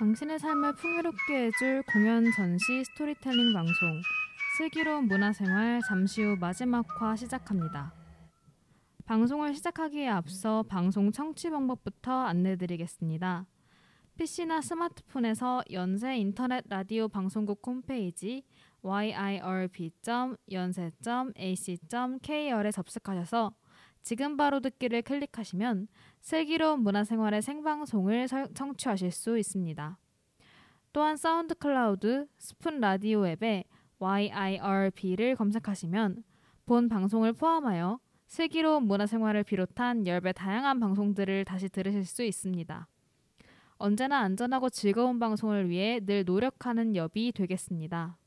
당신의 삶을 풍요롭게 해줄 공연 전시 스토리텔링 방송 슬기로운 문화생활 잠시 후 마지막화 시작합니다. 방송을 시작하기에 앞서 방송 청취 방법부터 안내드리겠습니다. PC나 스마트폰에서 연세 인터넷 라디오 방송국 홈페이지 yirb.연세.ac.kr에 접속하셔서 지금 바로 듣기를 클릭하시면 슬기로운 문화생활의 생방송을 청취하실 수 있습니다. 또한 사운드 클라우드, 스푼 라디오 앱에 YIRB를 검색하시면 본 방송을 포함하여 슬기로운 문화생활을 비롯한 열배 다양한 방송들을 다시 들으실 수 있습니다. 언제나 안전하고 즐거운 방송을 위해 늘 노력하는 여비 되겠습니다.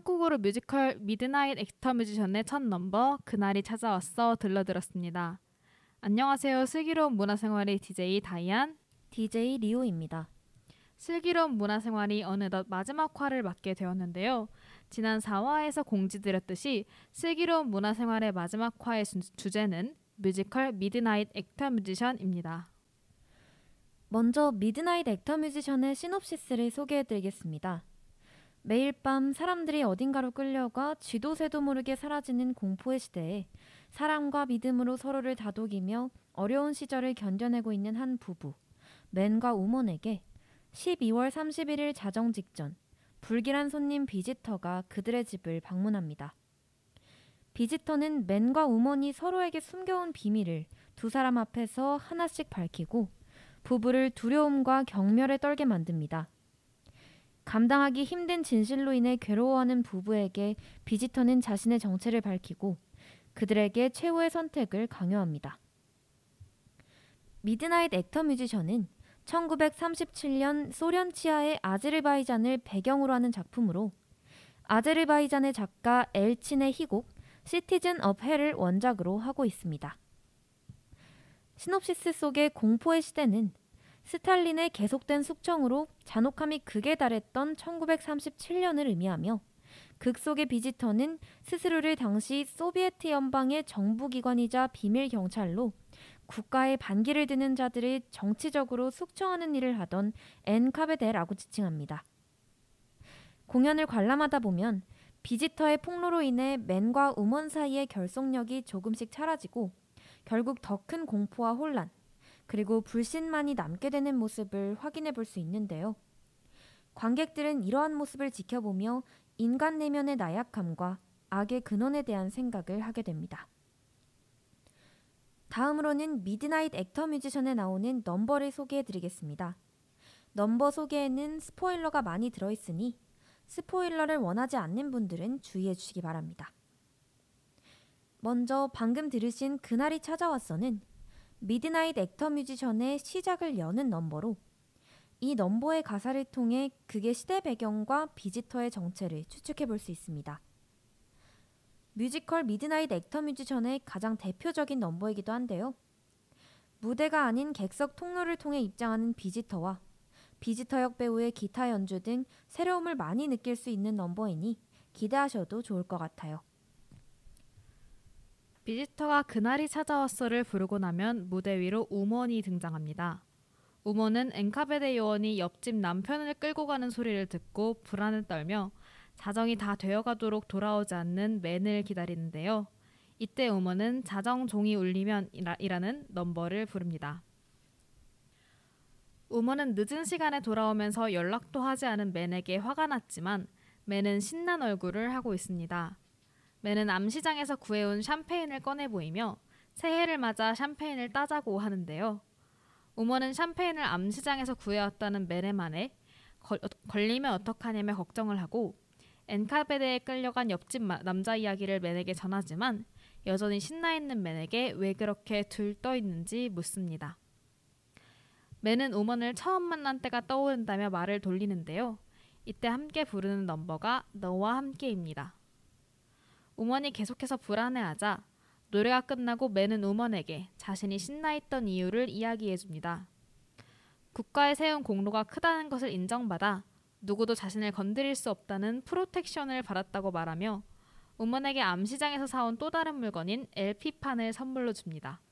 첫 곡으로 뮤지컬 Midnight Actor Musician의 첫 넘버 그날이 찾아왔어 들려드렸습니다. 안녕하세요. 슬기로운 문화생활의 DJ 다이안, DJ 리오입니다. 슬기로운 문화생활이 어느덧 마지막 화를 맞게 되었는데요. 지난 4화에서 공지드렸듯이 슬기로운 문화생활의 마지막 화의 주제는 뮤지컬 Midnight Actor Musician입니다. 먼저 Midnight Actor Musician의 시놉시스를 소개해드리겠습니다. 매일 밤 사람들이 어딘가로 끌려가 쥐도 새도 모르게 사라지는 공포의 시대에 사랑과 믿음으로 서로를 다독이며 어려운 시절을 견뎌내고 있는 한 부부, 맨과 우먼에게 12월 31일 자정 직전 불길한 손님 비지터가 그들의 집을 방문합니다. 비지터는 맨과 우먼이 서로에게 숨겨온 비밀을 두 사람 앞에서 하나씩 밝히고 부부를 두려움과 경멸에 떨게 만듭니다. 감당하기 힘든 진실로 인해 괴로워하는 부부에게 Visitor는 자신의 정체를 밝히고 그들에게 최후의 선택을 강요합니다. Midnight Actor Musician은 1937년 소련 치하의 아제르바이잔을 배경으로 하는 작품으로 아제르바이잔의 작가 엘친의 희곡 Citizen of Hell을 원작으로 하고 있습니다. 시놉시스 속의 공포의 시대는 스탈린의 계속된 숙청으로 잔혹함이 극에 달했던 1937년을 의미하며 극 속의 Visitor는 스스로를 당시 소비에트 연방의 정부기관이자 비밀 경찰로 국가에 반기를 드는 자들을 정치적으로 숙청하는 일을 하던 엔카베데라고 지칭합니다. 공연을 관람하다 보면 Visitor의 폭로로 인해 Man과 Woman 사이의 결속력이 조금씩 사라지고 결국 더 큰 공포와 혼란, 그리고 불신만이 남게 되는 모습을 확인해 볼 수 있는데요. 관객들은 이러한 모습을 지켜보며 인간 내면의 나약함과 악의 근원에 대한 생각을 하게 됩니다. 다음으로는 Midnight Actor Musician에 나오는 넘버를 소개해 드리겠습니다. 넘버 소개에는 스포일러가 많이 들어있으니 스포일러를 원하지 않는 분들은 주의해 주시기 바랍니다. 먼저 방금 들으신 그날이 찾아왔어는 미드나잇 액터 뮤지션의 시작을 여는 넘버로 이 넘버의 가사를 통해 극의 시대 배경과 비지터의 정체를 추측해 볼 수 있습니다. 뮤지컬 미드나잇 액터 뮤지션의 가장 대표적인 넘버이기도 한데요. 무대가 아닌 객석 통로를 통해 입장하는 비지터와 비지터 역 배우의 기타 연주 등 새로움을 많이 느낄 수 있는 넘버이니 기대하셔도 좋을 것 같아요. 비지터가 그날이 찾아왔어를 부르고 나면 무대 위로 우먼이 등장합니다. 우먼은 엔카베데 요원이 옆집 남편을 끌고 가는 소리를 듣고 불안을 떨며 자정이 다 되어가도록 돌아오지 않는 맨을 기다리는데요. 이때 우먼은 자정 종이 울리면 이라는 넘버를 부릅니다. 우먼은 늦은 시간에 돌아오면서 연락도 하지 않은 맨에게 화가 났지만 맨은 신난 얼굴을 하고 있습니다. 맨은 암시장에서 구해온 샴페인을 꺼내 보이며 새해를 맞아 샴페인을 따자고 하는데요. 우먼은 샴페인을 암시장에서 구해왔다는 맨의 말에 걸, 걸리면 어떡하냐며 걱정을 하고 엔카베데에 끌려간 옆집 남자 이야기를 맨에게 전하지만 여전히 신나 있는 맨에게 왜 그렇게 들떠 있는지 묻습니다. 맨은 우먼을 처음 만난 때가 떠오른다며 말을 돌리는데요. 이때 함께 부르는 넘버가 너와 함께입니다. 우먼이 계속해서 불안해하자 노래가 끝나고 맨은 우먼에게 자신이 신나 있던 이유를 이야기해 줍니다. 국가에 세운 공로가 크다는 것을 인정받아 누구도 자신을 건드릴 수 없다는 프로텍션을 받았다고 말하며 우먼에게 암시장에서 사온 또 다른 물건인 LP판을 선물로 줍니다.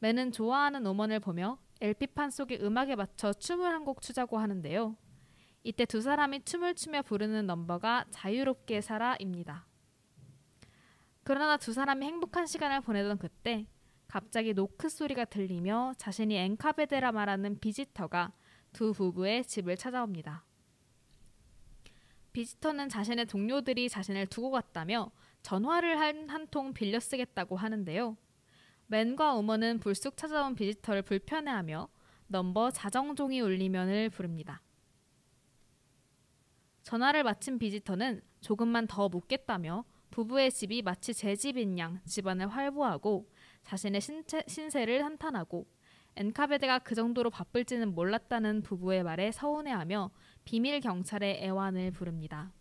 맨은 좋아하는 우먼을 보며 LP판 속의 음악에 맞춰 춤을 한 곡 추자고 하는데요. 이때 두 사람이 춤을 추며 부르는 넘버가 자유롭게 살아입니다. 그러나 두 사람이 행복한 시간을 보내던 그때 갑자기 노크 소리가 들리며 자신이 엔카베데라 말하는 비지터가 두 부부의 집을 찾아옵니다. 비지터는 자신의 동료들이 자신을 두고 갔다며 전화를 한 통 빌려 쓰겠다고 하는데요. 맨과 우먼은 불쑥 찾아온 비지터를 불편해하며 넘버 자정종이 울리면을 부릅니다. 전화를 마친 비지터는 조금만 더 묵겠다며 부부의 집이 마치 제 집인 양 집안을 활보하고 자신의 신체, 신세를 한탄하고 엔카베데가 그 정도로 바쁠지는 몰랐다는 부부의 말에 서운해하며 비밀 경찰의 애환을 부릅니다.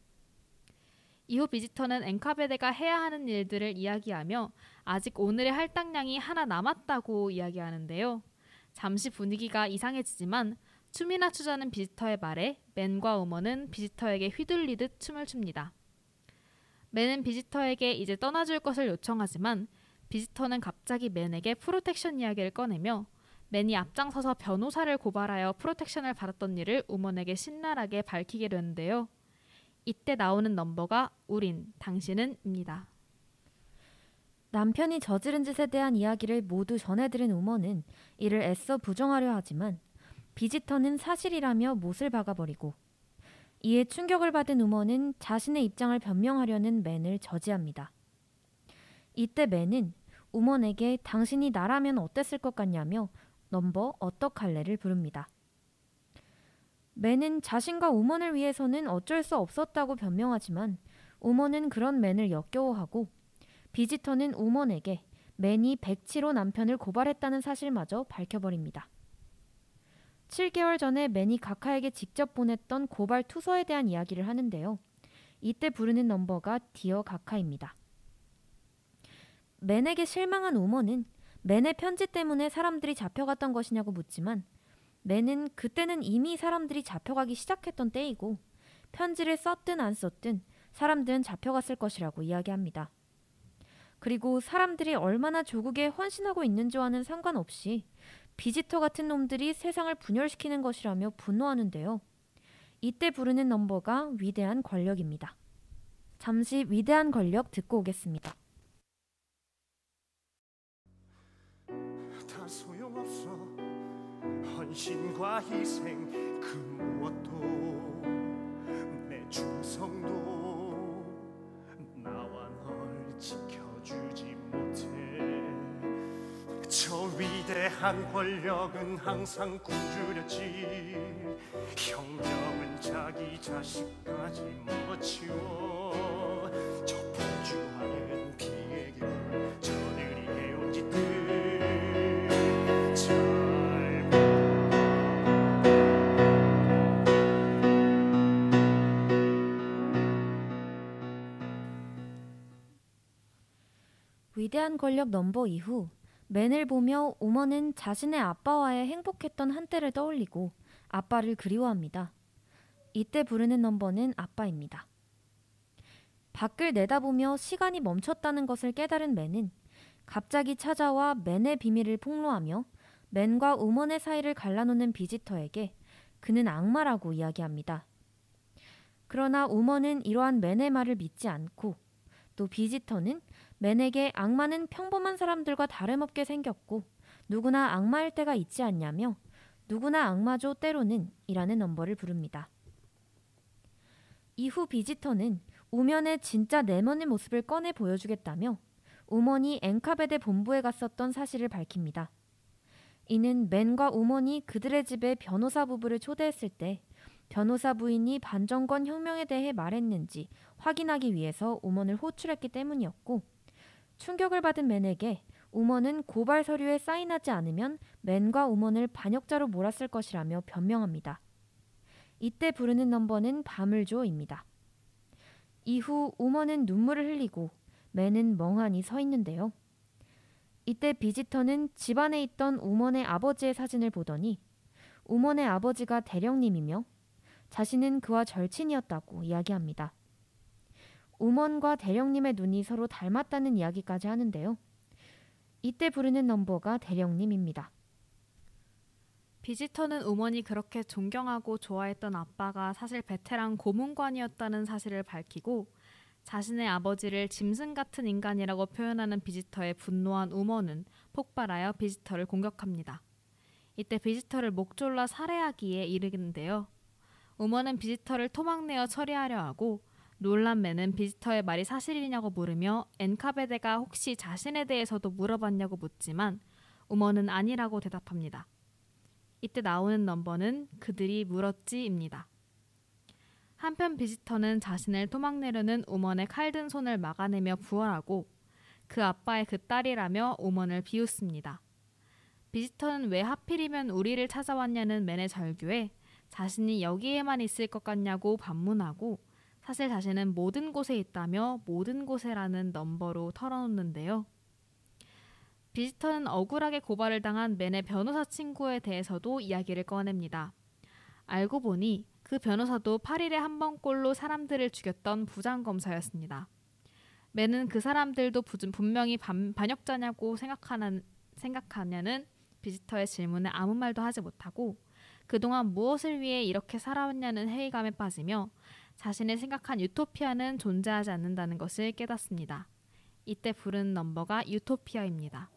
이후 비지터는 엔카베데가 해야 하는 일들을 이야기하며 아직 오늘의 할당량이 하나 남았다고 이야기하는데요. 잠시 분위기가 이상해지지만 춤이나 추자는 비지터의 말에 맨과 우먼은 비지터에게 휘둘리듯 춤을 춥니다. 맨은 비지터에게 이제 떠나줄 것을 요청하지만 비지터는 갑자기 맨에게 프로텍션 이야기를 꺼내며 맨이 앞장서서 변호사를 고발하여 프로텍션을 받았던 일을 우먼에게 신랄하게 밝히게 되는데요. 이때 나오는 넘버가 우린, 당신은입니다. 남편이 저지른 짓에 대한 이야기를 모두 전해들은 우먼은 이를 애써 부정하려 하지만 비지터는 사실이라며 못을 박아버리고 이에 충격을 받은 우먼은 자신의 입장을 변명하려는 맨을 저지합니다. 이때 맨은 우먼에게 당신이 나라면 어땠을 것 같냐며 넘버 어떡할래를 부릅니다. 맨은 자신과 우먼을 위해서는 어쩔 수 없었다고 변명하지만 우먼은 그런 맨을 역겨워하고 비지터는 우먼에게 맨이 백치로 남편을 고발했다는 사실마저 밝혀버립니다. 7개월 전에 맨이 각하에게 직접 보냈던 고발 투서에 대한 이야기를 하는데요. 이때 부르는 넘버가 Dear 각하입니다. 맨에게 실망한 우먼은 맨의 편지 때문에 사람들이 잡혀갔던 것이냐고 묻지만 맨은 그때는 이미 사람들이 잡혀가기 시작했던 때이고 편지를 썼든 안 썼든 사람들은 잡혀갔을 것이라고 이야기합니다. 그리고 사람들이 얼마나 조국에 헌신하고 있는지와는 상관없이 비지터 같은 놈들이 세상을 분열시키는 것이라며 분노하는데요. 이때 부르는 넘버가 위대한 권력입니다. 잠시 위대한 권력 듣고 오겠습니다. 헌신과 희생 그 무엇도 내 충성도 나와 널 지켜 저 위대한 권력은 항상 굶주렸지. 혁명은 자기 자식까지 먹어치워 저 부주하는 비의 길 저들이 해온 짓들. 위대한 권력 넘버 이후 맨을 보며 오머는 자신의 아빠와의 행복했던 한때를 떠올리고 아빠를 그리워합니다. 이때 부르는 넘버는 아빠입니다. 밖을 내다보며 시간이 멈췄다는 것을 깨달은 맨은 갑자기 찾아와 맨의 비밀을 폭로하며 맨과 우먼의 사이를 갈라놓는 비지터에게 그는 악마라고 이야기합니다. 그러나 우먼은 이러한 맨의 말을 믿지 않고 또 비지터는 맨에게 악마는 평범한 사람들과 다름없게 생겼고 누구나 악마일 때가 있지 않냐며 누구나 악마죠 때로는 이라는 넘버를 부릅니다. 이후 비지터는 우면의 진짜 내면의 모습을 꺼내 보여주겠다며 우먼이 엔카베데 본부에 갔었던 사실을 밝힙니다. 이는 맨과 우먼이 그들의 집에 변호사 부부를 초대했을 때 변호사 부인이 반정권 혁명에 대해 말했는지 확인하기 위해서 우먼을 호출했기 때문이었고 충격을 받은 맨에게 우먼은 고발 서류에 사인하지 않으면 맨과 우먼을 반역자로 몰았을 것이라며 변명합니다. 이때 부르는 넘버는 밤을 줘입니다. 이후 우먼은 눈물을 흘리고 맨은 멍하니 서 있는데요. 이때 비지터는 집안에 있던 우먼의 아버지의 사진을 보더니 우먼의 아버지가 대령님이며 자신은 그와 절친이었다고 이야기합니다. 우먼과 대령님의 눈이 서로 닮았다는 이야기까지 하는데요. 이때 부르는 넘버가 대령님입니다. 비지터는 우먼이 그렇게 존경하고 좋아했던 아빠가 사실 베테랑 고문관이었다는 사실을 밝히고 자신의 아버지를 짐승 같은 인간이라고 표현하는 비지터에 분노한 우먼은 폭발하여 비지터를 공격합니다. 이때 비지터를 목졸라 살해하기에 이르는데요. 우먼은 비지터를 토막내어 처리하려 하고 놀란 맨은 비지터의 말이 사실이냐고 물으며 엔카베데가 혹시 자신에 대해서도 물어봤냐고 묻지만 우먼은 아니라고 대답합니다. 이때 나오는 넘버는 그들이 물었지입니다. 한편 비지터는 자신을 토막내려는 우먼의 칼든 손을 막아내며 부활하고 그 아빠의 그 딸이라며 우먼을 비웃습니다. 비지터는 왜 하필이면 우리를 찾아왔냐는 맨의 절규에 자신이 여기에만 있을 것 같냐고 반문하고 사실 자신은 모든 곳에 있다며 모든 곳에라는 넘버로 털어놓는데요. 비지터는 억울하게 고발을 당한 맨의 변호사 친구에 대해서도 이야기를 꺼냅니다. 알고 보니 그 변호사도 8일에 한 번꼴로 사람들을 죽였던 부장검사였습니다. 맨은 그 사람들도 분명히 반, 반역자냐고 생각하는, 생각하냐는 비지터의 질문에 아무 말도 하지 못하고 그동안 무엇을 위해 이렇게 살아왔냐는 회의감에 빠지며 자신의 생각한 유토피아는 존재하지 않는다는 것을 깨닫습니다. 이때 부른 넘버가 유토피아입니다.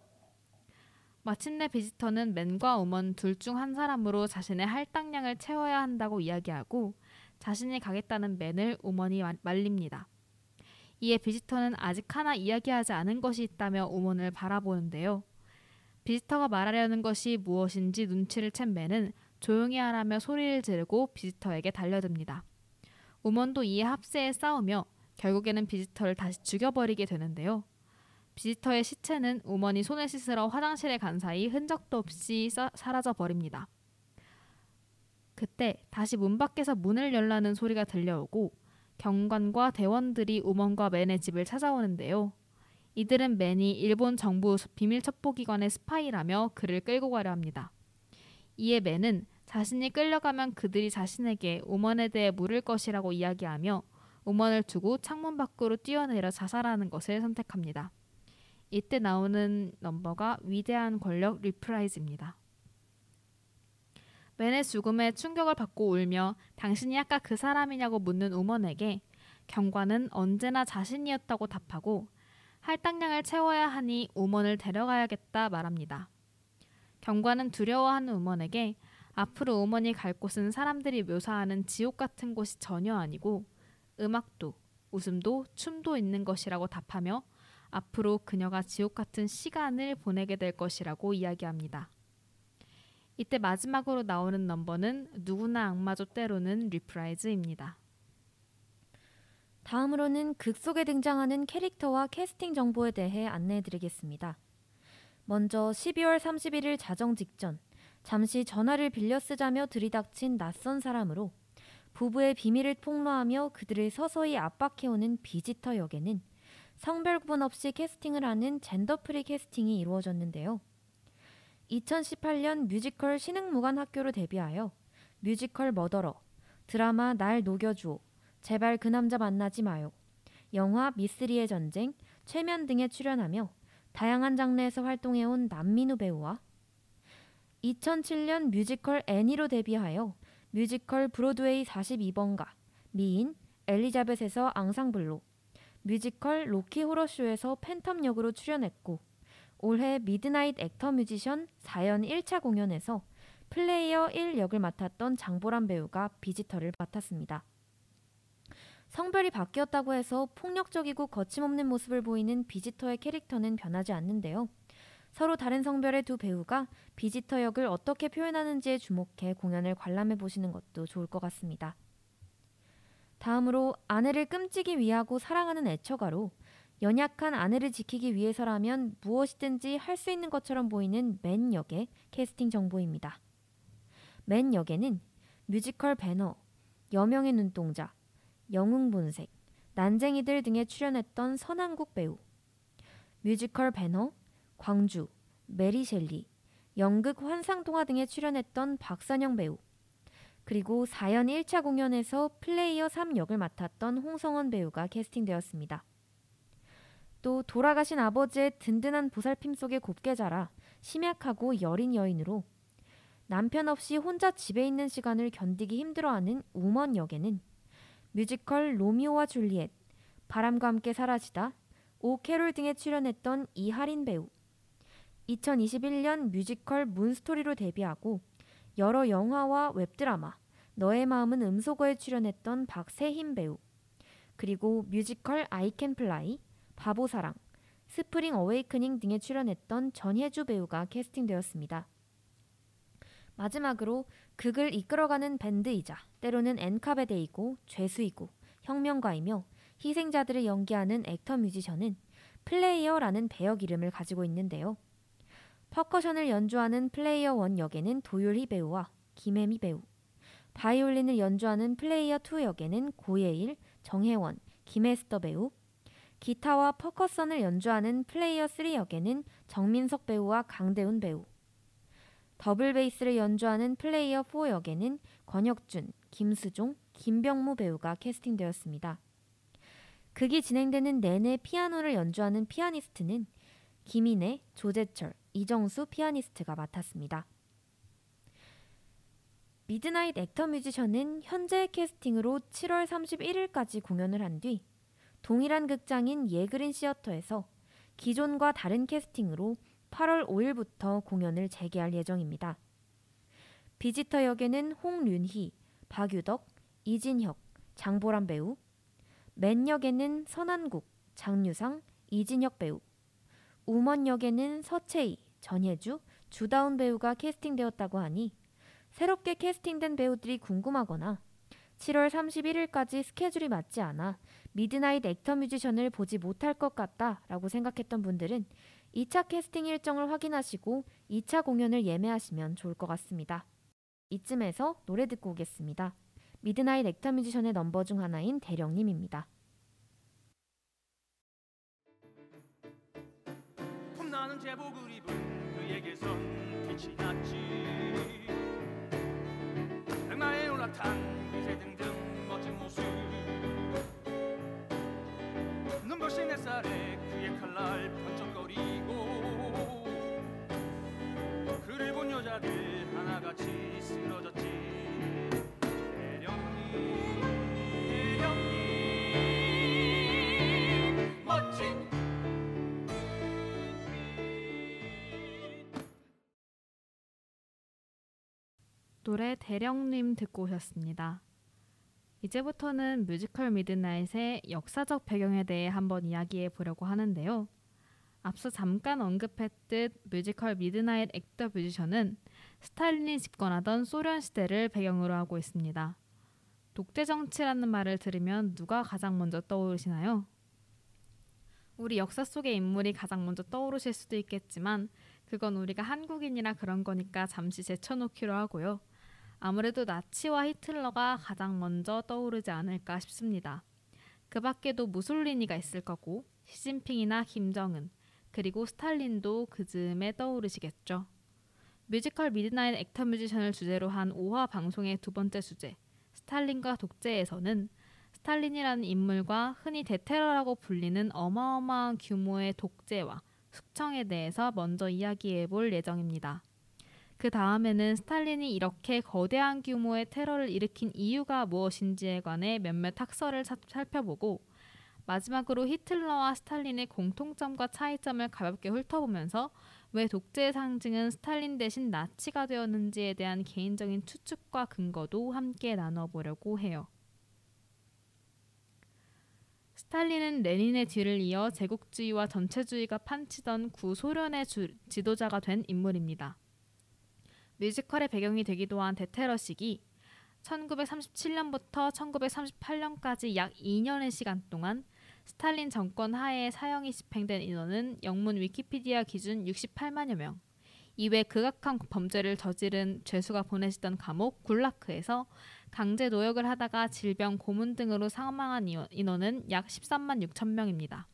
마침내 비지터는 맨과 우먼 둘 중 한 사람으로 자신의 할당량을 채워야 한다고 이야기하고 자신이 가겠다는 맨을 우먼이 말립니다. 이에 비지터는 아직 하나 이야기하지 않은 것이 있다며 우먼을 바라보는데요. 비지터가 말하려는 것이 무엇인지 눈치를 챈 맨은 조용히 하라며 소리를 지르고 비지터에게 달려듭니다. 우먼도 이에 합세에 싸우며 결국에는 비지터를 다시 죽여버리게 되는데요. 비지터의 시체는 우먼이 손을 씻으러 화장실에 간 사이 흔적도 없이 사, 사라져 버립니다. 그때 다시 문 밖에서 문을 열라는 소리가 들려오고 경관과 대원들이 우먼과 맨의 집을 찾아오는데요. 이들은 맨이 일본 정부 비밀 첩보기관의 스파이라며 그를 끌고 가려 합니다. 이에 맨은 자신이 끌려가면 그들이 자신에게 우먼에 대해 물을 것이라고 이야기하며 우먼을 두고 창문 밖으로 뛰어내려 자살하는 것을 선택합니다. 이때 나오는 넘버가 위대한 권력 reprise입니다. 맨의 죽음에 충격을 받고 울며 당신이 아까 그 사람이냐고 묻는 우먼에게 경관은 언제나 자신이었다고 답하고 할당량을 채워야 하니 우먼을 데려가야겠다 말합니다. 경관은 두려워하는 우먼에게 앞으로 우먼이 갈 곳은 사람들이 묘사하는 지옥 같은 곳이 전혀 아니고 음악도 웃음도 춤도 있는 곳이라고 답하며 앞으로 그녀가 지옥 같은 시간을 보내게 될 것이라고 이야기합니다. 이때 마지막으로 나오는 넘버는 누구나 악마죠 때로는 reprise입니다. 다음으로는 극 속에 등장하는 캐릭터와 캐스팅 정보에 대해 안내해 드리겠습니다. 먼저 12월 31일 자정 직전 잠시 전화를 빌려 쓰자며 들이닥친 낯선 사람으로 부부의 비밀을 폭로하며 그들을 서서히 압박해오는 비지터 역에는 성별 구분 없이 캐스팅을 하는 gender free 캐스팅이 이루어졌는데요. 2018년 뮤지컬 신흥무관학교로 데뷔하여 뮤지컬 머더러, 드라마 날 녹여주오, 제발 그 남자 만나지 마요, 영화 미스리의 전쟁, 최면 등에 출연하며 다양한 장르에서 활동해온 남민우 배우와 2007년 뮤지컬 애니로 데뷔하여 뮤지컬 브로드웨이 42번가, 미인, 엘리자벳에서 앙상블로, 뮤지컬 로키 호러쇼에서 팬텀 역으로 출연했고 올해 미드나잇 액터 뮤지션 4연 1차 공연에서 플레이어 1 역을 맡았던 장보람 배우가 비지터를 맡았습니다. 성별이 바뀌었다고 해서 폭력적이고 거침없는 모습을 보이는 비지터의 캐릭터는 변하지 않는데요. 서로 다른 성별의 두 배우가 비지터 역을 어떻게 표현하는지에 주목해 공연을 관람해 보시는 것도 좋을 것 같습니다. 다음으로 아내를 끔찍이 위하고 사랑하는 애처가로 연약한 아내를 지키기 위해서라면 무엇이든지 할 수 있는 것처럼 보이는 맨 역의 캐스팅 정보입니다. 맨 역에는 뮤지컬 배너, 여명의 눈동자, 영웅본색, 난쟁이들 등에 출연했던 선한국 배우, 뮤지컬 배너, 광주, 메리 셸리, 연극 환상동화 등에 출연했던 박선영 배우, 그리고 4연 1차 공연에서 플레이어 3 역을 맡았던 홍성원 배우가 캐스팅되었습니다. 또 돌아가신 아버지의 든든한 보살핌 속에 곱게 자라 심약하고 여린 여인으로 남편 없이 혼자 집에 있는 시간을 견디기 힘들어하는 우먼 역에는 뮤지컬 로미오와 줄리엣, 바람과 함께 사라지다, 오 캐롤 등에 출연했던 이하린 배우, 2021년 뮤지컬 문스토리로 데뷔하고 여러 영화와 웹드라마, 너의 마음은 음소거에 출연했던 박세흰 배우, 그리고 뮤지컬 아이캔 플라이, 바보사랑, 스프링 어웨이크닝 등에 출연했던 전혜주 배우가 캐스팅되었습니다. 마지막으로 극을 이끌어가는 밴드이자 때로는 엔카베데이고 죄수이고 혁명가이며 희생자들을 연기하는 actor musician은 플레이어라는 배역 이름을 가지고 있는데요. 퍼커션을 연주하는 플레이어 1 역에는 도율희 배우와 김혜미 배우, 바이올린을 연주하는 플레이어 2 역에는 고예일, 정혜원, 김혜스터 배우, 기타와 퍼커션을 연주하는 플레이어 3 역에는 정민석 배우와 강대훈 배우, 더블 베이스를 연주하는 플레이어 4 역에는 권혁준, 김수종, 김병무 배우가 캐스팅되었습니다. 극이 진행되는 내내 피아노를 연주하는 피아니스트는 김인혜, 조재철, 이정수 피아니스트가 맡았습니다. 미드나잇 액터 뮤지션은 현재 캐스팅으로 7월 31일까지 공연을 한 뒤 동일한 극장인 예그린 시어터에서 기존과 다른 캐스팅으로 8월 5일부터 공연을 재개할 예정입니다. 비지터 역에는 홍윤희, 박유덕, 이진혁, 장보람 배우, 맨 역에는 선한국, 장유상, 이진혁 배우, 우먼 역에는 서채희, 전혜주, 주다운 배우가 캐스팅되었다고 하니 새롭게 캐스팅된 배우들이 궁금하거나 7월 31일까지 스케줄이 맞지 않아 미드나잇 액터 뮤지션을 보지 못할 것 같다 라고 생각했던 분들은 2차 캐스팅 일정을 확인하시고 2차 공연을 예매하시면 좋을 것 같습니다. 이쯤에서 노래 듣고 오겠습니다. 미드나잇 액터 뮤지션의 넘버 중 하나인 대령님입니다. 폼나는 제복을 그에게선 빛이 났지. 백마에 올라탄 미세 등등 멋진 모습. 눈부신 햇살에 그의 칼날 번쩍거리고 그를 본 여자들 하나같이 쓰러졌지. 대령님 노래 대령님 듣고 오셨습니다. 이제부터는 뮤지컬 미드나잇의 역사적 배경에 대해 한번 이야기해 보려고 하는데요. 앞서 잠깐 언급했듯 뮤지컬 미드나잇 액터 뮤지션은 스탈린이 집권하던 소련 시대를 배경으로 하고 있습니다. 독재 정치라는 말을 들으면 누가 가장 먼저 떠오르시나요? 우리 역사 속의 인물이 가장 먼저 떠오르실 수도 있겠지만 그건 우리가 한국인이라 그런 거니까 잠시 제쳐놓기로 하고요. 아무래도 나치와 히틀러가 가장 먼저 떠오르지 않을까 싶습니다. 그 밖에도 무솔리니가 있을 거고 시진핑이나 김정은 그리고 스탈린도 그 즈음에 떠오르시겠죠. 뮤지컬 미드나잇 액터 뮤지션을 주제로 한 5화 방송의 두 번째 주제 스탈린과 독재에서는 스탈린이라는 인물과 흔히 대테러라고 불리는 어마어마한 규모의 독재와 숙청에 대해서 먼저 이야기해 볼 예정입니다. 그 다음에는 스탈린이 이렇게 거대한 규모의 테러를 일으킨 이유가 무엇인지에 관해 몇몇 학설을 사- 살펴보고 마지막으로 히틀러와 스탈린의 공통점과 차이점을 가볍게 훑어보면서 왜 독재의 상징은 스탈린 대신 나치가 되었는지에 대한 개인적인 추측과 근거도 함께 나눠보려고 해요. 스탈린은 레닌의 뒤를 이어 제국주의와 전체주의가 판치던 구소련의 주, 지도자가 된 인물입니다. 뮤지컬의 배경이 되기도 한 대테러 시기 1937년부터 1938년까지 약 2년의 시간 동안 스탈린 정권 하에 사형이 집행된 인원은 영문 위키피디아 기준 68만여 명. 이외 극악한 범죄를 저지른 죄수가 보내지던 감옥 굴라크에서 강제 노역을 하다가 질병, 고문 등으로 사망한 인원은 약 13만 6천 명입니다.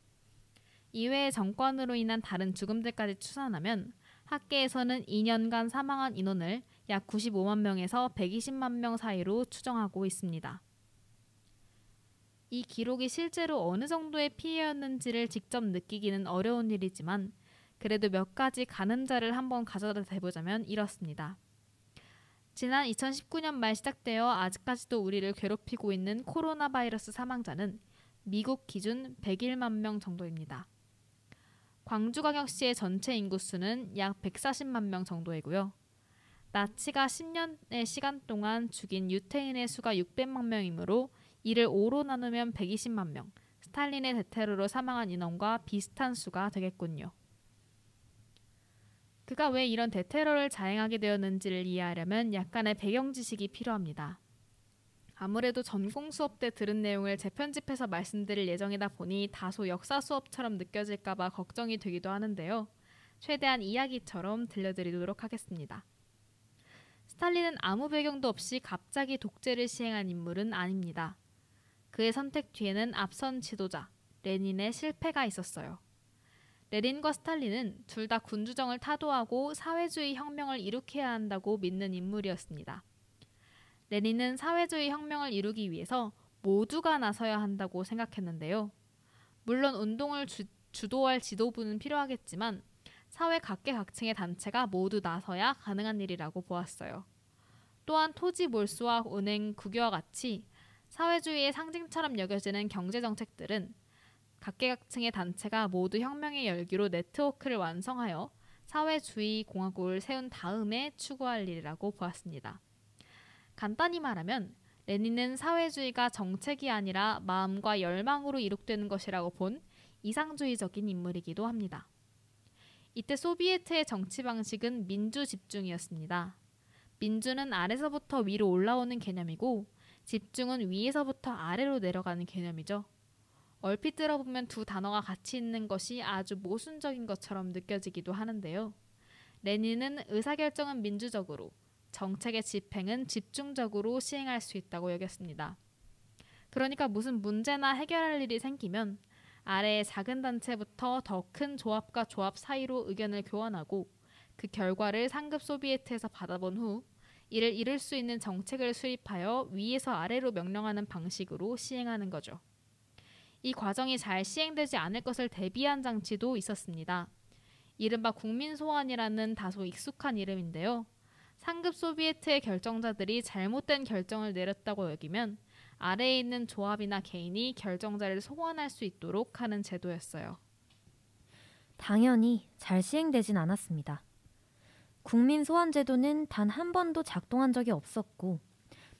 이외의 정권으로 인한 다른 죽음들까지 추산하면 학계에서는 2년간 사망한 인원을 약 95만 명에서 120만 명 사이로 추정하고 있습니다. 이 기록이 실제로 어느 정도의 피해였는지를 직접 느끼기는 어려운 일이지만 그래도 몇 가지 가늠자를 한번 가져다 대보자면 이렇습니다. 지난 2019년 말 시작되어 아직까지도 우리를 괴롭히고 있는 코로나 바이러스 사망자는 미국 기준 101만 명 정도입니다. 광주광역시의 전체 인구수는 약 140만 명 정도이고요. 나치가 10년의 시간 동안 죽인 유태인의 수가 600만 명이므로 이를 5로 나누면 120만 명, 스탈린의 대테러로 사망한 인원과 비슷한 수가 되겠군요. 그가 왜 이런 대테러를 자행하게 되었는지를 이해하려면 약간의 배경 지식이 필요합니다. 아무래도 전공 수업 때 들은 내용을 재편집해서 말씀드릴 예정이다 보니 다소 역사 수업처럼 느껴질까봐 걱정이 되기도 하는데요. 최대한 이야기처럼 들려드리도록 하겠습니다. 스탈린은 아무 배경도 없이 갑자기 독재를 시행한 인물은 아닙니다. 그의 선택 뒤에는 앞선 지도자 레닌의 실패가 있었어요. 레닌과 스탈린은 둘 다 군주정을 타도하고 사회주의 혁명을 일으켜야 한다고 믿는 인물이었습니다. 레닌은 사회주의 혁명을 이루기 위해서 모두가 나서야 한다고 생각했는데요. 물론 운동을 주, 주도할 지도부는 필요하겠지만 사회 각계각층의 단체가 모두 나서야 가능한 일이라고 보았어요. 또한 토지 몰수와 은행 국유와 같이 사회주의의 상징처럼 여겨지는 경제 정책들은 각계각층의 단체가 모두 혁명의 열기로 네트워크를 완성하여 사회주의 공화국을 세운 다음에 추구할 일이라고 보았습니다. 간단히 말하면 레닌은 사회주의가 정책이 아니라 마음과 열망으로 이룩되는 것이라고 본 이상주의적인 인물이기도 합니다. 이때 소비에트의 정치 방식은 민주 집중이었습니다. 민주는 아래서부터 위로 올라오는 개념이고 집중은 위에서부터 아래로 내려가는 개념이죠. 얼핏 들어보면 두 단어가 같이 있는 것이 아주 모순적인 것처럼 느껴지기도 하는데요. 레닌은 의사결정은 민주적으로, 정책의 집행은 집중적으로 시행할 수 있다고 여겼습니다. 그러니까 무슨 문제나 해결할 일이 생기면 아래의 작은 단체부터 더 큰 조합과 조합 사이로 의견을 교환하고 그 결과를 상급 소비에트에서 받아본 후 이를 이룰 수 있는 정책을 수립하여 위에서 아래로 명령하는 방식으로 시행하는 거죠. 이 과정이 잘 시행되지 않을 것을 대비한 장치도 있었습니다. 이른바 국민 소환이라는 다소 익숙한 이름인데요. 상급 소비에트의 결정자들이 잘못된 결정을 내렸다고 여기면 아래에 있는 조합이나 개인이 결정자를 소환할 수 있도록 하는 제도였어요. 당연히 잘 시행되진 않았습니다. 국민 소환 제도는 단 한 번도 작동한 적이 없었고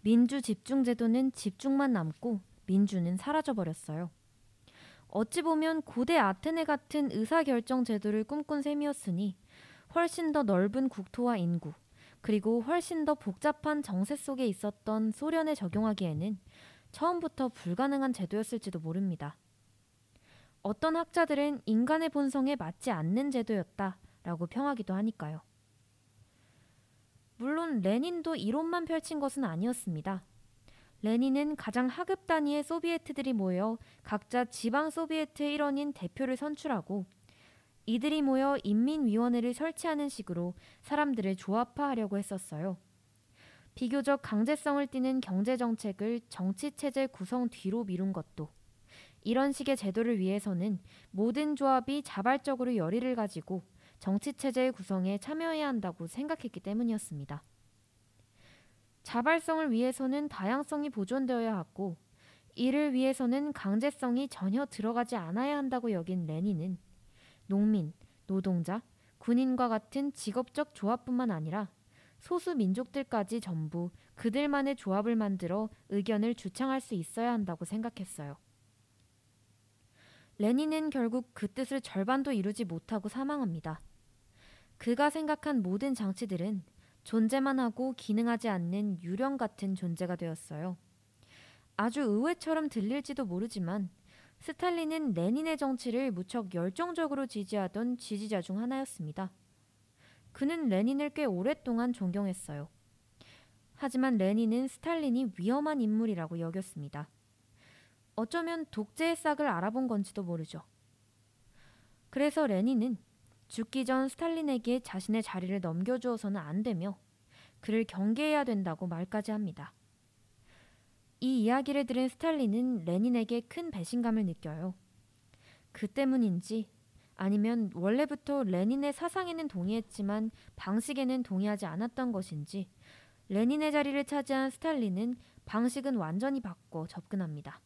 민주 집중 제도는 집중만 남고 민주는 사라져 버렸어요. 어찌 보면 고대 아테네 같은 의사결정 제도를 꿈꾼 셈이었으니 훨씬 더 넓은 국토와 인구, 그리고 훨씬 더 복잡한 정세 속에 있었던 소련에 적용하기에는 처음부터 불가능한 제도였을지도 모릅니다. 어떤 학자들은 인간의 본성에 맞지 않는 제도였다 라고 평하기도 하니까요. 물론 레닌도 이론만 펼친 것은 아니었습니다. 레닌은 가장 하급 단위의 소비에트들이 모여 각자 지방 소비에트의 일원인 대표를 선출하고 이들이 모여 인민위원회를 설치하는 식으로 사람들을 조합화하려고 했었어요. 비교적 강제성을 띠는 경제정책을 정치체제 구성 뒤로 미룬 것도 이런 식의 제도를 위해서는 모든 조합이 자발적으로 열의를 가지고 정치체제의 구성에 참여해야 한다고 생각했기 때문이었습니다. 자발성을 위해서는 다양성이 보존되어야 하고 이를 위해서는 강제성이 전혀 들어가지 않아야 한다고 여긴 레닌은 농민, 노동자, 군인과 같은 직업적 조합뿐만 아니라 소수 민족들까지 전부 그들만의 조합을 만들어 의견을 주창할 수 있어야 한다고 생각했어요. 레닌은 결국 그 뜻을 절반도 이루지 못하고 사망합니다. 그가 생각한 모든 장치들은 존재만 하고 기능하지 않는 유령 같은 존재가 되었어요. 아주 의외처럼 들릴지도 모르지만 스탈린은 레닌의 정치를 무척 열정적으로 지지하던 지지자 중 하나였습니다. 그는 레닌을 꽤 오랫동안 존경했어요. 하지만 레닌은 스탈린이 위험한 인물이라고 여겼습니다. 어쩌면 독재의 싹을 알아본 건지도 모르죠. 그래서 레닌은 죽기 전 스탈린에게 자신의 자리를 넘겨주어서는 안 되며 그를 경계해야 된다고 말까지 합니다. 이 이야기를 들은 스탈린은 레닌에게 큰 배신감을 느껴요. 그 때문인지 아니면 원래부터 레닌의 사상에는 동의했지만 방식에는 동의하지 않았던 것인지 레닌의 자리를 차지한 스탈린은 방식은 완전히 바꿔 접근합니다.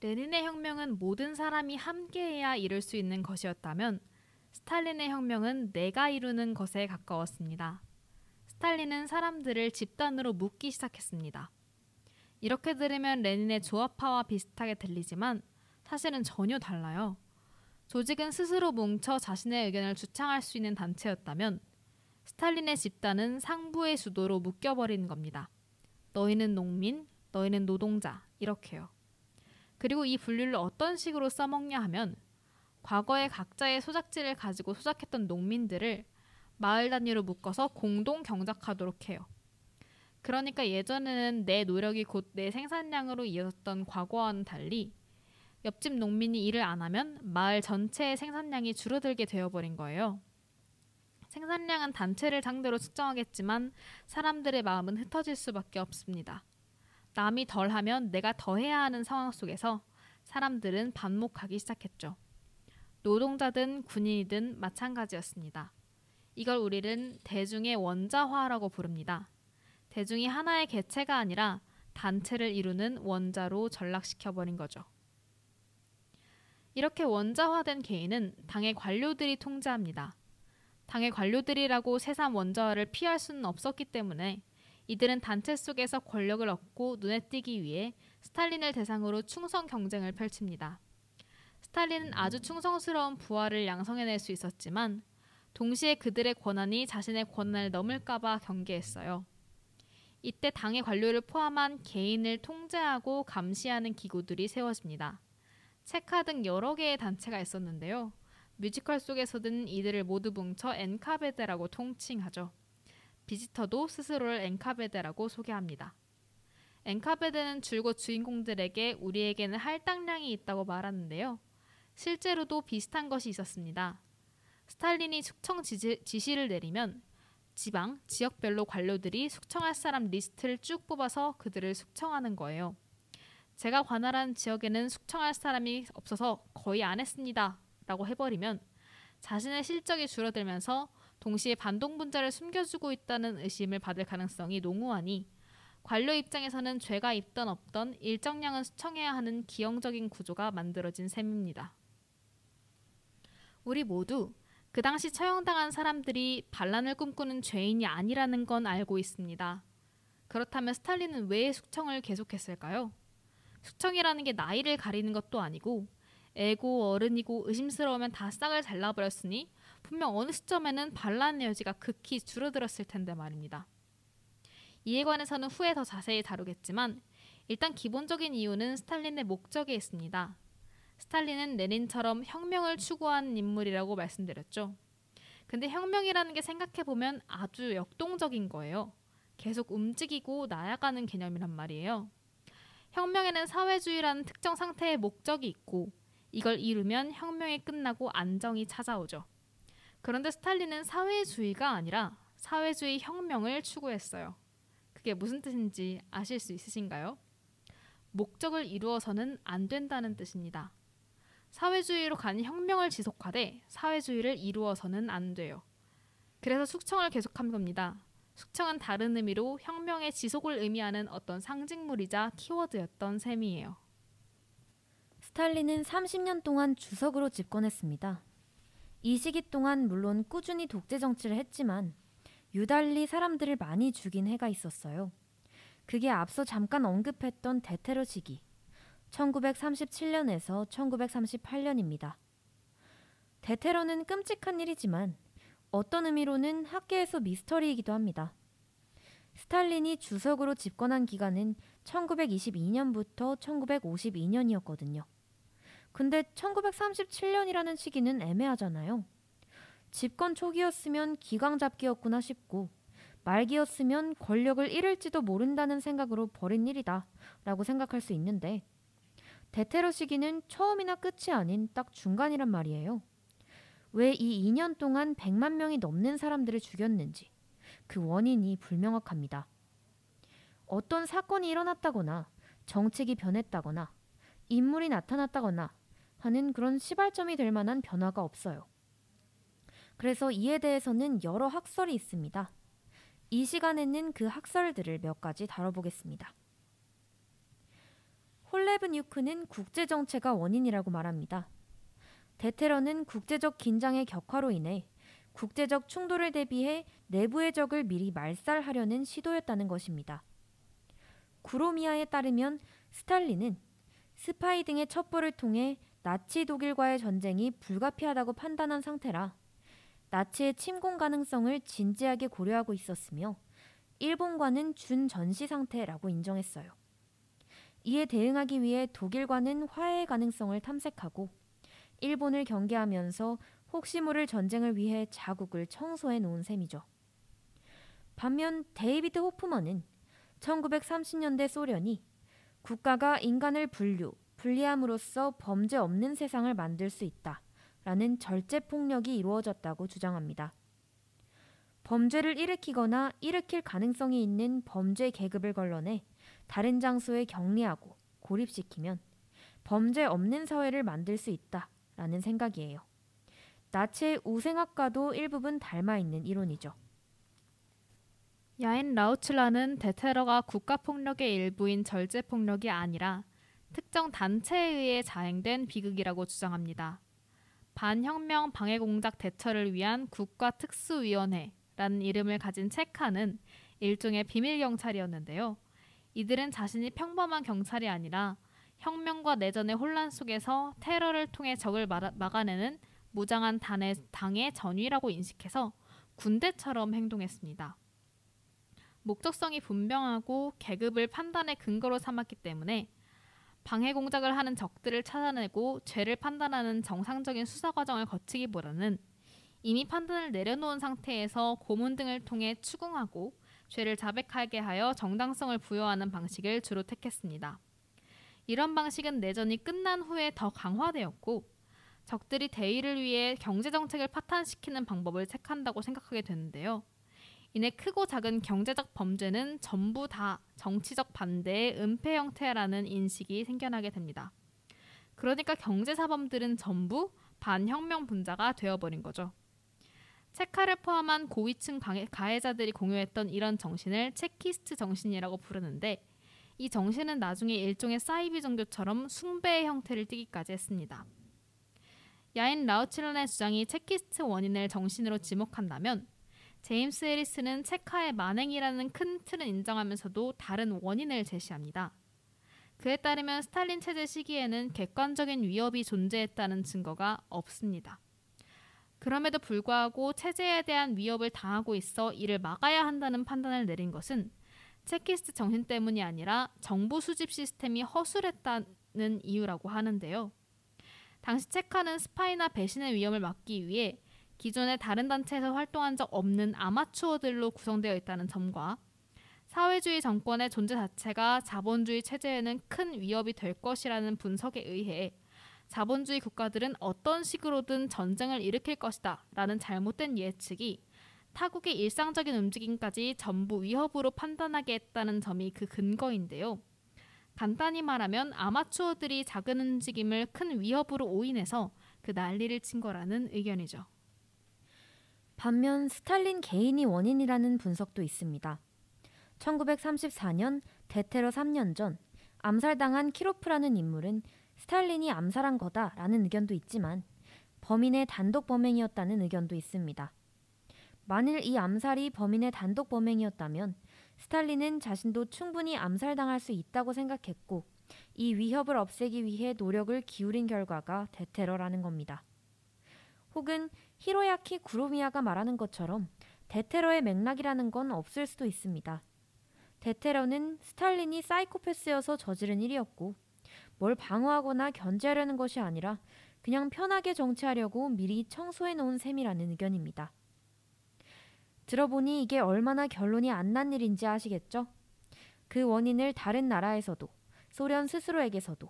레닌의 혁명은 모든 사람이 함께해야 이룰 수 있는 것이었다면 스탈린의 혁명은 내가 이루는 것에 가까웠습니다. 스탈린은 사람들을 집단으로 묶기 시작했습니다. 이렇게 들으면 레닌의 조합파와 비슷하게 들리지만 사실은 전혀 달라요. 조직은 스스로 뭉쳐 자신의 의견을 주창할 수 있는 단체였다면 스탈린의 집단은 상부의 주도로 묶여버리는 겁니다. 너희는 농민, 너희는 노동자 이렇게요. 그리고 이 분류를 어떤 식으로 써먹냐 하면 과거에 각자의 소작지를 가지고 소작했던 농민들을 마을 단위로 묶어서 공동 경작하도록 해요. 그러니까 예전에는 내 노력이 곧 내 생산량으로 이어졌던 과거와는 달리 옆집 농민이 일을 안 하면 마을 전체의 생산량이 줄어들게 되어버린 거예요. 생산량은 단체를 상대로 측정하겠지만 사람들의 마음은 흩어질 수밖에 없습니다. 남이 덜 하면 내가 더 해야 하는 상황 속에서 사람들은 반목하기 시작했죠. 노동자든 군인이든 마찬가지였습니다. 이걸 우리는 대중의 원자화라고 부릅니다. 대중이 하나의 개체가 아니라 단체를 이루는 원자로 전락시켜버린 거죠. 이렇게 원자화된 개인은 당의 관료들이 통제합니다. 당의 관료들이라고 새삼 원자화를 피할 수는 없었기 때문에 이들은 단체 속에서 권력을 얻고 눈에 띄기 위해 스탈린을 대상으로 충성 경쟁을 펼칩니다. 스탈린은 아주 충성스러운 부하를 양성해낼 수 있었지만 동시에 그들의 권한이 자신의 권한을 넘을까봐 경계했어요. 이때 당의 관료를 포함한 개인을 통제하고 감시하는 기구들이 세워집니다. 체카 등 여러 개의 단체가 있었는데요. 뮤지컬 속에서는 이들을 모두 뭉쳐 엔카베데라고 통칭하죠. 비지터도 스스로를 엔카베데라고 소개합니다. 엔카베데는 줄곧 주인공들에게 우리에게는 할당량이 있다고 말하는데요. 실제로도 비슷한 것이 있었습니다. 스탈린이 숙청 지시, 지시를 내리면 지방, 지역별로 관료들이 숙청할 사람 리스트를 쭉 뽑아서 그들을 숙청하는 거예요. 제가 관할한 지역에는 숙청할 사람이 없어서 거의 안 했습니다. 라고 해버리면 자신의 실적이 줄어들면서 동시에 반동 분자를 숨겨주고 있다는 의심을 받을 가능성이 농후하니 관료 입장에서는 죄가 있던 없던 일정량은 수청해야 하는 기형적인 구조가 만들어진 셈입니다. 우리 모두 그 당시 처형당한 사람들이 반란을 꿈꾸는 죄인이 아니라는 건 알고 있습니다. 그렇다면 스탈린은 왜 숙청을 계속했을까요? 숙청이라는 게 나이를 가리는 것도 아니고 애고 어른이고 의심스러우면 다 싹을 잘라버렸으니 분명 어느 시점에는 반란의 여지가 극히 줄어들었을 텐데 말입니다. 이에 관해서는 후에 더 자세히 다루겠지만 일단 기본적인 이유는 스탈린의 목적에 있습니다. 스탈린은 레닌처럼 혁명을 추구하는 인물이라고 말씀드렸죠. 근데 혁명이라는 게 생각해보면 아주 역동적인 거예요. 계속 움직이고 나아가는 개념이란 말이에요. 혁명에는 사회주의라는 특정 상태의 목적이 있고 이걸 이루면 혁명이 끝나고 안정이 찾아오죠. 그런데 스탈린은 사회주의가 아니라 사회주의 혁명을 추구했어요. 그게 무슨 뜻인지 아실 수 있으신가요? 목적을 이루어서는 안 된다는 뜻입니다. 사회주의로 가는 혁명을 지속하되 사회주의를 이루어서는 안 돼요. 그래서 숙청을 계속한 겁니다. 숙청은 다른 의미로 혁명의 지속을 의미하는 어떤 상징물이자 키워드였던 셈이에요. 스탈린은 30년 동안 주석으로 집권했습니다. 이 시기 동안 물론 꾸준히 독재 정치를 했지만 유달리 사람들을 많이 죽인 해가 있었어요. 그게 앞서 잠깐 언급했던 대테러 시기, 1937년에서 1938년입니다. 대테러는 끔찍한 일이지만 어떤 의미로는 학계에서 미스터리이기도 합니다. 스탈린이 주석으로 집권한 기간은 1922년부터 1952년이었거든요. 근데 1937년이라는 시기는 애매하잖아요. 집권 초기였으면 기강 잡기였구나 싶고 말기였으면 권력을 잃을지도 모른다는 생각으로 벌인 일이다 라고 생각할 수 있는데 대테러 시기는 처음이나 끝이 아닌 딱 중간이란 말이에요. 왜 이 2년 동안 100만 명이 넘는 사람들을 죽였는지 그 원인이 불명확합니다. 어떤 사건이 일어났다거나 정책이 변했다거나 인물이 나타났다거나 하는 그런 시발점이 될 만한 변화가 없어요. 그래서 이에 대해서는 여러 학설이 있습니다. 이 시간에는 그 학설들을 몇 가지 다뤄보겠습니다. 홀레브뉴크는 국제 정체가 원인이라고 말합니다. 대테러는 국제적 긴장의 격화로 인해 국제적 충돌을 대비해 내부의 적을 미리 말살하려는 시도였다는 것입니다. 구로미아에 따르면 스탈린은 스파이 등의 첩보를 통해 나치 독일과의 전쟁이 불가피하다고 판단한 상태라 나치의 침공 가능성을 진지하게 고려하고 있었으며 일본과는 준전시 상태라고 인정했어요. 이에 대응하기 위해 독일과는 화해 가능성을 탐색하고 일본을 경계하면서 혹시 모를 전쟁을 위해 자국을 청소해 놓은 셈이죠. 반면 데이비드 호프먼은 1930년대 소련이 국가가 인간을 분류, 분리함으로써 범죄 없는 세상을 만들 수 있다. 라는 절제 폭력이 이루어졌다고 주장합니다. 범죄를 일으키거나 일으킬 가능성이 있는 범죄 계급을 걸러내 다른 장소에 격리하고 고립시키면 범죄 없는 사회를 만들 수 있다라는 생각이에요. 나치의 우생학과도 일부분 닮아 있는 이론이죠. 야인 라우츠라는 대테러가 국가폭력의 일부인 절제폭력이 아니라 특정 단체에 의해 자행된 비극이라고 주장합니다. 반혁명 방해공작 대처를 위한 국가특수위원회라는 이름을 가진 체카는 일종의 비밀 경찰이었는데요. 이들은 자신이 평범한 경찰이 아니라 혁명과 내전의 혼란 속에서 테러를 통해 적을 막아내는 무장한 단의, 당의 전위라고 인식해서 군대처럼 행동했습니다. 목적성이 분명하고 계급을 판단의 근거로 삼았기 때문에 방해 공작을 하는 적들을 찾아내고 죄를 판단하는 정상적인 수사 과정을 거치기보다는 이미 판단을 내려놓은 상태에서 고문 등을 통해 추궁하고 죄를 자백하게 하여 정당성을 부여하는 방식을 주로 택했습니다. 이런 방식은 내전이 끝난 후에 더 강화되었고 적들이 대의를 위해 경제 정책을 파탄시키는 방법을 택한다고 생각하게 되는데요. 이내 크고 작은 경제적 범죄는 전부 다 정치적 반대의 은폐 형태라는 인식이 생겨나게 됩니다. 그러니까 경제사범들은 전부 반혁명 분자가 되어버린 거죠. 체카를 포함한 고위층 가해자들이 공유했던 이런 정신을 체키스트 정신이라고 부르는데 이 정신은 나중에 일종의 사이비 종교처럼 숭배의 형태를 띠기까지 했습니다. 야인 라우칠런의 주장이 체키스트 원인을 정신으로 지목한다면 제임스 해리스는 체카의 만행이라는 큰 틀은 인정하면서도 다른 원인을 제시합니다. 그에 따르면 스탈린 체제 시기에는 객관적인 위협이 존재했다는 증거가 없습니다. 그럼에도 불구하고 체제에 대한 위협을 당하고 있어 이를 막아야 한다는 판단을 내린 것은 체키스트 정신 때문이 아니라 정보 수집 시스템이 허술했다는 이유라고 하는데요. 당시 체카는 스파이나 배신의 위험을 막기 위해 기존의 다른 단체에서 활동한 적 없는 아마추어들로 구성되어 있다는 점과 사회주의 정권의 존재 자체가 자본주의 체제에는 큰 위협이 될 것이라는 분석에 의해 자본주의 국가들은 어떤 식으로든 전쟁을 일으킬 것이다 라는 잘못된 예측이 타국의 일상적인 움직임까지 전부 위협으로 판단하게 했다는 점이 그 근거인데요. 간단히 말하면 아마추어들이 작은 움직임을 큰 위협으로 오인해서 그 난리를 친 거라는 의견이죠. 반면 스탈린 개인이 원인이라는 분석도 있습니다. 1934년 대테러 3년 전 암살당한 키로프라는 인물은 스탈린이 암살한 거다라는 의견도 있지만 범인의 단독 범행이었다는 의견도 있습니다. 만일 이 암살이 범인의 단독 범행이었다면 스탈린은 자신도 충분히 암살당할 수 있다고 생각했고 이 위협을 없애기 위해 노력을 기울인 결과가 대테러라는 겁니다. 혹은 히로야키 구로미야가 말하는 것처럼 대테러의 맥락이라는 건 없을 수도 있습니다. 대테러는 스탈린이 사이코패스여서 저지른 일이었고 뭘 방어하거나 견제하려는 것이 아니라 그냥 편하게 정치하려고 미리 청소해 놓은 셈이라는 의견입니다. 들어보니 이게 얼마나 결론이 안 난 일인지 아시겠죠? 그 원인을 다른 나라에서도 소련 스스로에게서도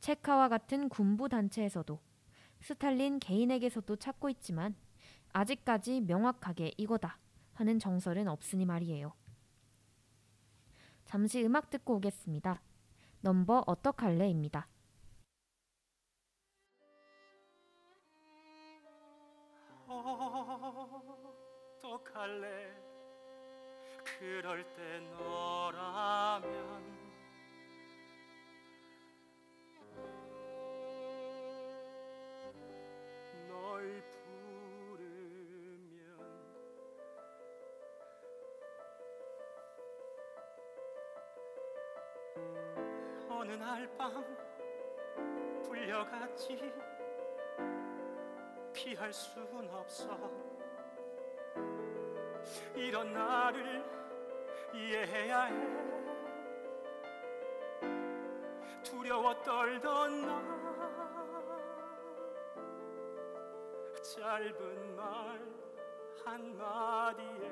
체카와 같은 군부 단체에서도 스탈린 개인에게서도 찾고 있지만 아직까지 명확하게 이거다 하는 정설은 없으니 말이에요. 잠시 음악 듣고 오겠습니다. 넘버 어떡할래입니다. 어떡할래? 그럴 때 너라면. 널 부르면. 어 느날밤 불려갔지. 피할 순 없어. 이런 나를 이해해야 해. 두려워 떨던 나. 짧은 말 한마디에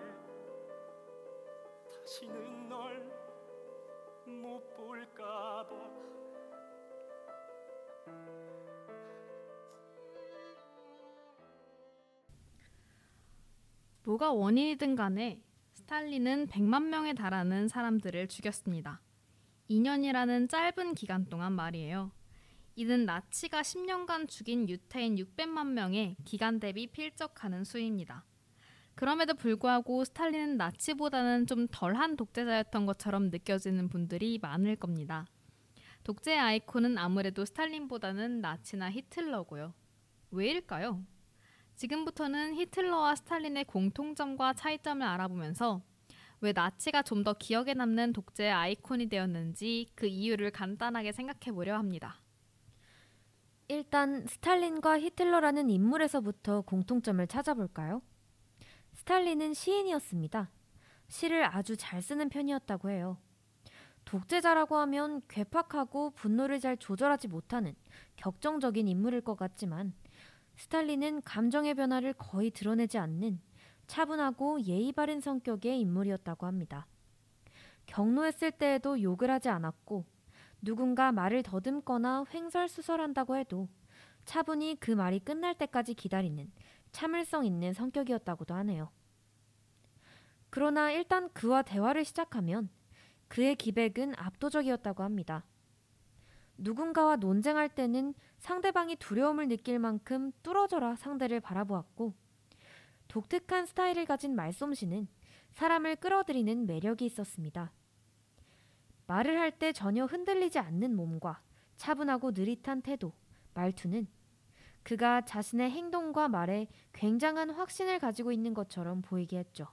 다시는 널 못 볼까봐 뭐가 원인이든 간에 스탈린은 100만 명에 달하는 사람들을 죽였습니다. 2년이라는 짧은 기간 동안 말이에요. 이는 나치가 10년간 죽인 유태인 600만 명의 기간 대비 필적하는 수입니다. 그럼에도 불구하고 스탈린은 나치보다는 좀 덜한 독재자였던 것처럼 느껴지는 분들이 많을 겁니다. 독재의 아이콘은 아무래도 스탈린보다는 나치나 히틀러고요. 왜일까요? 지금부터는 히틀러와 스탈린의 공통점과 차이점을 알아보면서 왜 나치가 좀 더 기억에 남는 독재의 아이콘이 되었는지 그 이유를 간단하게 생각해 보려 합니다. 일단 스탈린과 히틀러라는 인물에서부터 공통점을 찾아볼까요? 스탈린은 시인이었습니다. 시를 아주 잘 쓰는 편이었다고 해요. 독재자라고 하면 괴팍하고 분노를 잘 조절하지 못하는 격정적인 인물일 것 같지만 스탈린은 감정의 변화를 거의 드러내지 않는 차분하고 예의 바른 성격의 인물이었다고 합니다. 경로했을 때에도 욕을 하지 않았고 누군가 말을 더듬거나 횡설수설한다고 해도 차분히 그 말이 끝날 때까지 기다리는 참을성 있는 성격이었다고도 하네요. 그러나 일단 그와 대화를 시작하면 그의 기백은 압도적이었다고 합니다. 누군가와 논쟁할 때는 상대방이 두려움을 느낄 만큼 뚫어져라 상대를 바라보았고 독특한 스타일을 가진 말솜씨는 사람을 끌어들이는 매력이 있었습니다. 말을 할 때 전혀 흔들리지 않는 몸과 차분하고 느릿한 태도, 말투는 그가 자신의 행동과 말에 굉장한 확신을 가지고 있는 것처럼 보이게 했죠.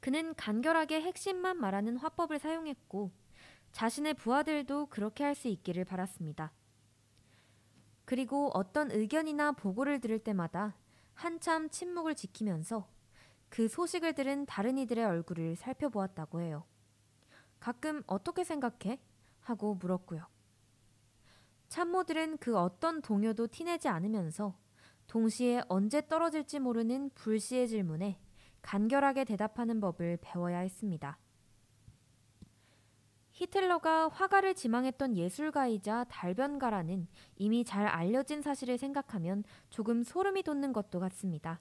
그는 간결하게 핵심만 말하는 화법을 사용했고 자신의 부하들도 그렇게 할 수 있기를 바랐습니다. 그리고 어떤 의견이나 보고를 들을 때마다 한참 침묵을 지키면서 그 소식을 들은 다른 이들의 얼굴을 살펴보았다고 해요. 가끔 어떻게 생각해? 하고 물었고요. 참모들은 그 어떤 동요도 티내지 않으면서 동시에 언제 떨어질지 모르는 불시의 질문에 간결하게 대답하는 법을 배워야 했습니다. 히틀러가 화가를 지망했던 예술가이자 달변가라는 이미 잘 알려진 사실을 생각하면 조금 소름이 돋는 것도 같습니다.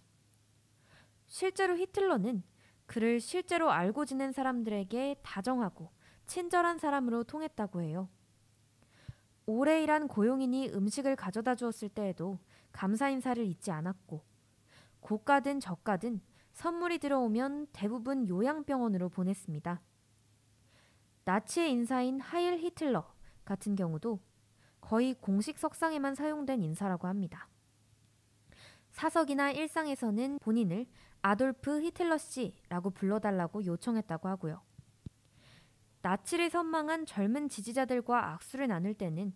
실제로 히틀러는 그를 실제로 알고 지낸 사람들에게 다정하고 친절한 사람으로 통했다고 해요. 오래 일한 고용인이 음식을 가져다 주었을 때에도 감사 인사를 잊지 않았고 고가든 저가든 선물이 들어오면 대부분 요양병원으로 보냈습니다. 나치의 인사인 하일 히틀러 같은 경우도 거의 공식 석상에만 사용된 인사라고 합니다. 사석이나 일상에서는 본인을 아돌프 히틀러 씨라고 불러달라고 요청했다고 하고요. 나치를 선망한 젊은 지지자들과 악수를 나눌 때는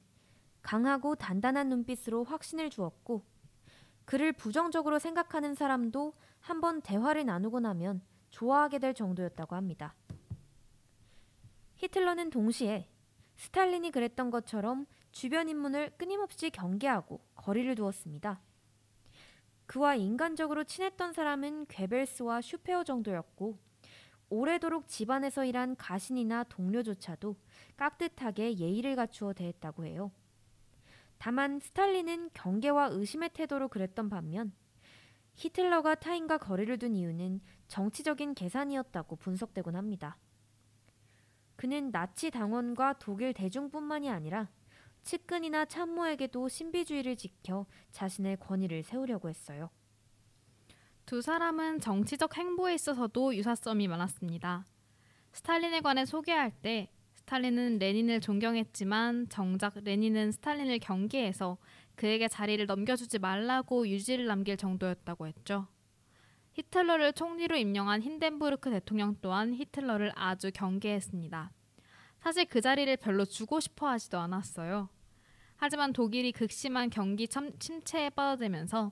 강하고 단단한 눈빛으로 확신을 주었고 그를 부정적으로 생각하는 사람도 한번 대화를 나누고 나면 좋아하게 될 정도였다고 합니다. 히틀러는 동시에 스탈린이 그랬던 것처럼 주변 인문을 끊임없이 경계하고 거리를 두었습니다. 그와 인간적으로 친했던 사람은 괴벨스와 슈페어 정도였고 오래도록 집안에서 일한 가신이나 동료조차도 깍듯하게 예의를 갖추어 대했다고 해요. 다만 스탈린은 경계와 의심의 태도로 그랬던 반면 히틀러가 타인과 거리를 둔 이유는 정치적인 계산이었다고 분석되곤 합니다. 그는 나치 당원과 독일 대중뿐만이 아니라 측근이나 참모에게도 신비주의를 지켜 자신의 권위를 세우려고 했어요. 두 사람은 정치적 행보에 있어서도 유사점이 많았습니다. 스탈린에 관해 소개할 때 스탈린은 레닌을 존경했지만 정작 레닌은 스탈린을 경계해서 그에게 자리를 넘겨주지 말라고 유지를 남길 정도였다고 했죠. 히틀러를 총리로 임명한 힌덴부르크 대통령 또한 히틀러를 아주 경계했습니다. 사실 그 자리를 별로 주고 싶어 하지도 않았어요. 하지만 독일이 극심한 경기 침체에 빠져들면서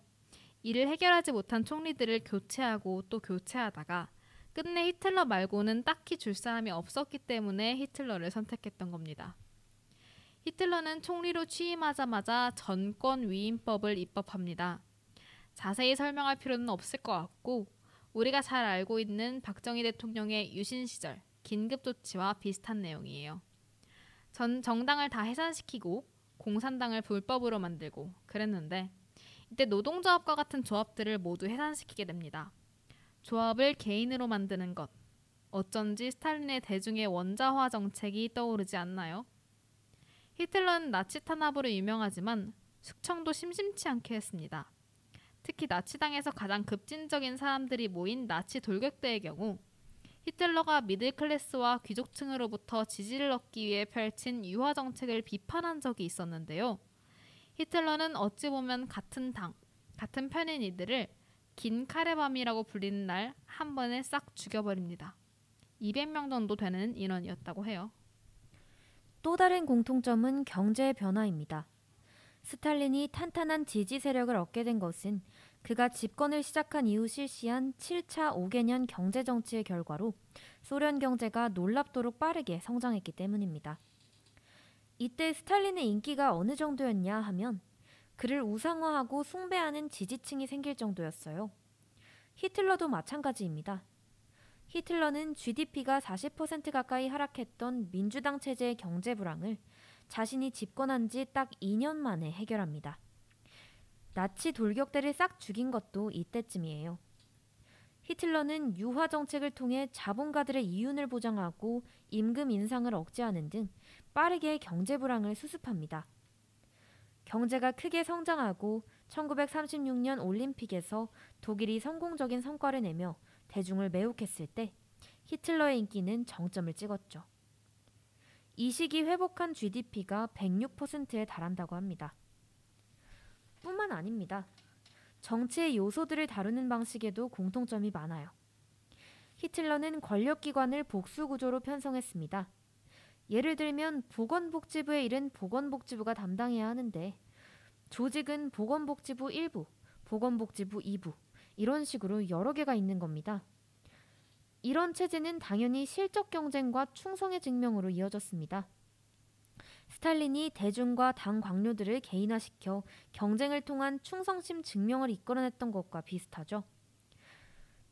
이를 해결하지 못한 총리들을 교체하고 또 교체하다가 끝내 히틀러 말고는 딱히 줄 사람이 없었기 때문에 히틀러를 선택했던 겁니다. 히틀러는 총리로 취임하자마자 전권 위임법을 입법합니다. 자세히 설명할 필요는 없을 것 같고 우리가 잘 알고 있는 박정희 대통령의 유신 시절 긴급 조치와 비슷한 내용이에요. 전 정당을 다 해산시키고 공산당을 불법으로 만들고 그랬는데 이때 노동조합과 같은 조합들을 모두 해산시키게 됩니다. 조합을 개인으로 만드는 것. 어쩐지 스탈린의 대중의 원자화 정책이 떠오르지 않나요? 히틀러는 나치 탄압으로 유명하지만 숙청도 심심치 않게 했습니다. 특히 나치당에서 가장 급진적인 사람들이 모인 나치 돌격대의 경우 히틀러가 미들 클래스와 귀족층으로부터 지지를 얻기 위해 펼친 유화 정책을 비판한 적이 있었는데요. 히틀러는 어찌 보면 같은 당, 같은 편인 이들을 긴 카레밤이라고 불리는 날 한 번에 싹 죽여버립니다. 200명 정도 되는 인원이었다고 해요. 또 다른 공통점은 경제의 변화입니다. 스탈린이 탄탄한 지지 세력을 얻게 된 것은 그가 집권을 시작한 이후 실시한 7차 5개년 경제 정치의 결과로 소련 경제가 놀랍도록 빠르게 성장했기 때문입니다. 이때 스탈린의 인기가 어느 정도였냐 하면 그를 우상화하고 숭배하는 지지층이 생길 정도였어요. 히틀러도 마찬가지입니다. 히틀러는 GDP가 40% 가까이 하락했던 민주당 체제의 경제 불황을 자신이 집권한 지 딱 2년 만에 해결합니다. 나치 돌격대를 싹 죽인 것도 이때쯤이에요. 히틀러는 유화 정책을 통해 자본가들의 이윤을 보장하고 임금 인상을 억제하는 등 빠르게 경제 불황을 수습합니다. 경제가 크게 성장하고 1936년 올림픽에서 독일이 성공적인 성과를 내며 대중을 매혹했을 때 히틀러의 인기는 정점을 찍었죠. 이 시기 회복한 GDP가 106%에 달한다고 합니다. 뿐만 아닙니다. 정치의 요소들을 다루는 방식에도 공통점이 많아요. 히틀러는 권력기관을 복수구조로 편성했습니다. 예를 들면 보건복지부의 일은 보건복지부가 담당해야 하는데 조직은 보건복지부 1부, 보건복지부 2부 이런 식으로 여러 개가 있는 겁니다. 이런 체제는 당연히 실적 경쟁과 충성의 증명으로 이어졌습니다. 스탈린이 대중과 당 관료들을 개인화시켜 경쟁을 통한 충성심 증명을 이끌어냈던 것과 비슷하죠.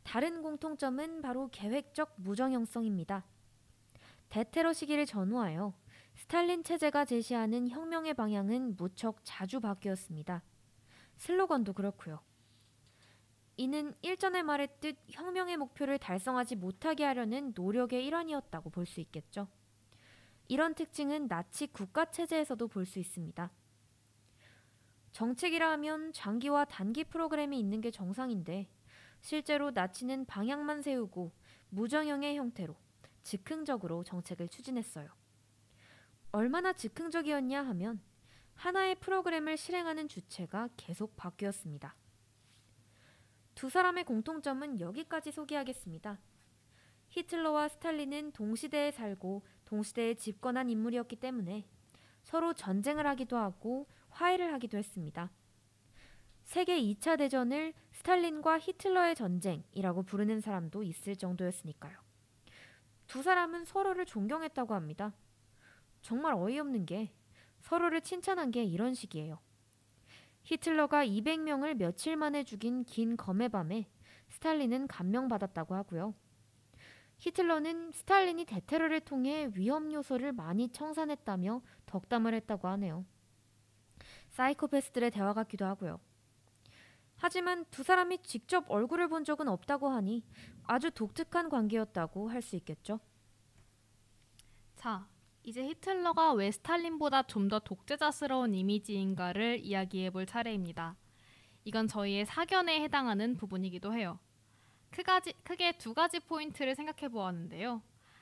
다른 공통점은 바로 계획적 무정형성입니다. 대테러 시기를 전후하여 스탈린 체제가 제시하는 혁명의 방향은 무척 자주 바뀌었습니다. 슬로건도 그렇고요. 이는 일전에 말했듯 혁명의 목표를 달성하지 못하게 하려는 노력의 일환이었다고 볼 수 있겠죠. 이런 특징은 나치 국가 체제에서도 볼 수 있습니다. 정책이라 하면 장기와 단기 프로그램이 있는 게 정상인데 실제로 나치는 방향만 세우고 무정형의 형태로 즉흥적으로 정책을 추진했어요. 얼마나 즉흥적이었냐 하면 하나의 프로그램을 실행하는 주체가 계속 바뀌었습니다. 두 사람의 공통점은 여기까지 소개하겠습니다. 히틀러와 스탈린은 동시대에 살고 동시대에 집권한 인물이었기 때문에 서로 전쟁을 하기도 하고 화해를 하기도 했습니다. 세계 2차 대전을 스탈린과 히틀러의 전쟁이라고 부르는 사람도 있을 정도였으니까요. 두 사람은 서로를 존경했다고 합니다. 정말 어이없는 게 서로를 칭찬한 게 이런 식이에요. 히틀러가 200명을 며칠 만에 죽인 긴 검의 밤에 스탈린은 감명받았다고 하고요. 히틀러는 스탈린이 대테러를 통해 위험 요소를 많이 청산했다며 덕담을 했다고 하네요. 사이코패스들의 대화 같기도 하고요. 하지만 두 사람이 직접 얼굴을 본 적은 없다고 하니 아주 독특한 관계였다고 할 수 있겠죠. 자, 이제 히틀러가 왜 스탈린보다 좀 더 독재자스러운 이미지인가를 이야기해 볼 차례입니다. 이건 저희의 사견에 해당하는 부분이기도 해요. 크가지, 크게 두 가지 포인트를 생각해 보았는데요.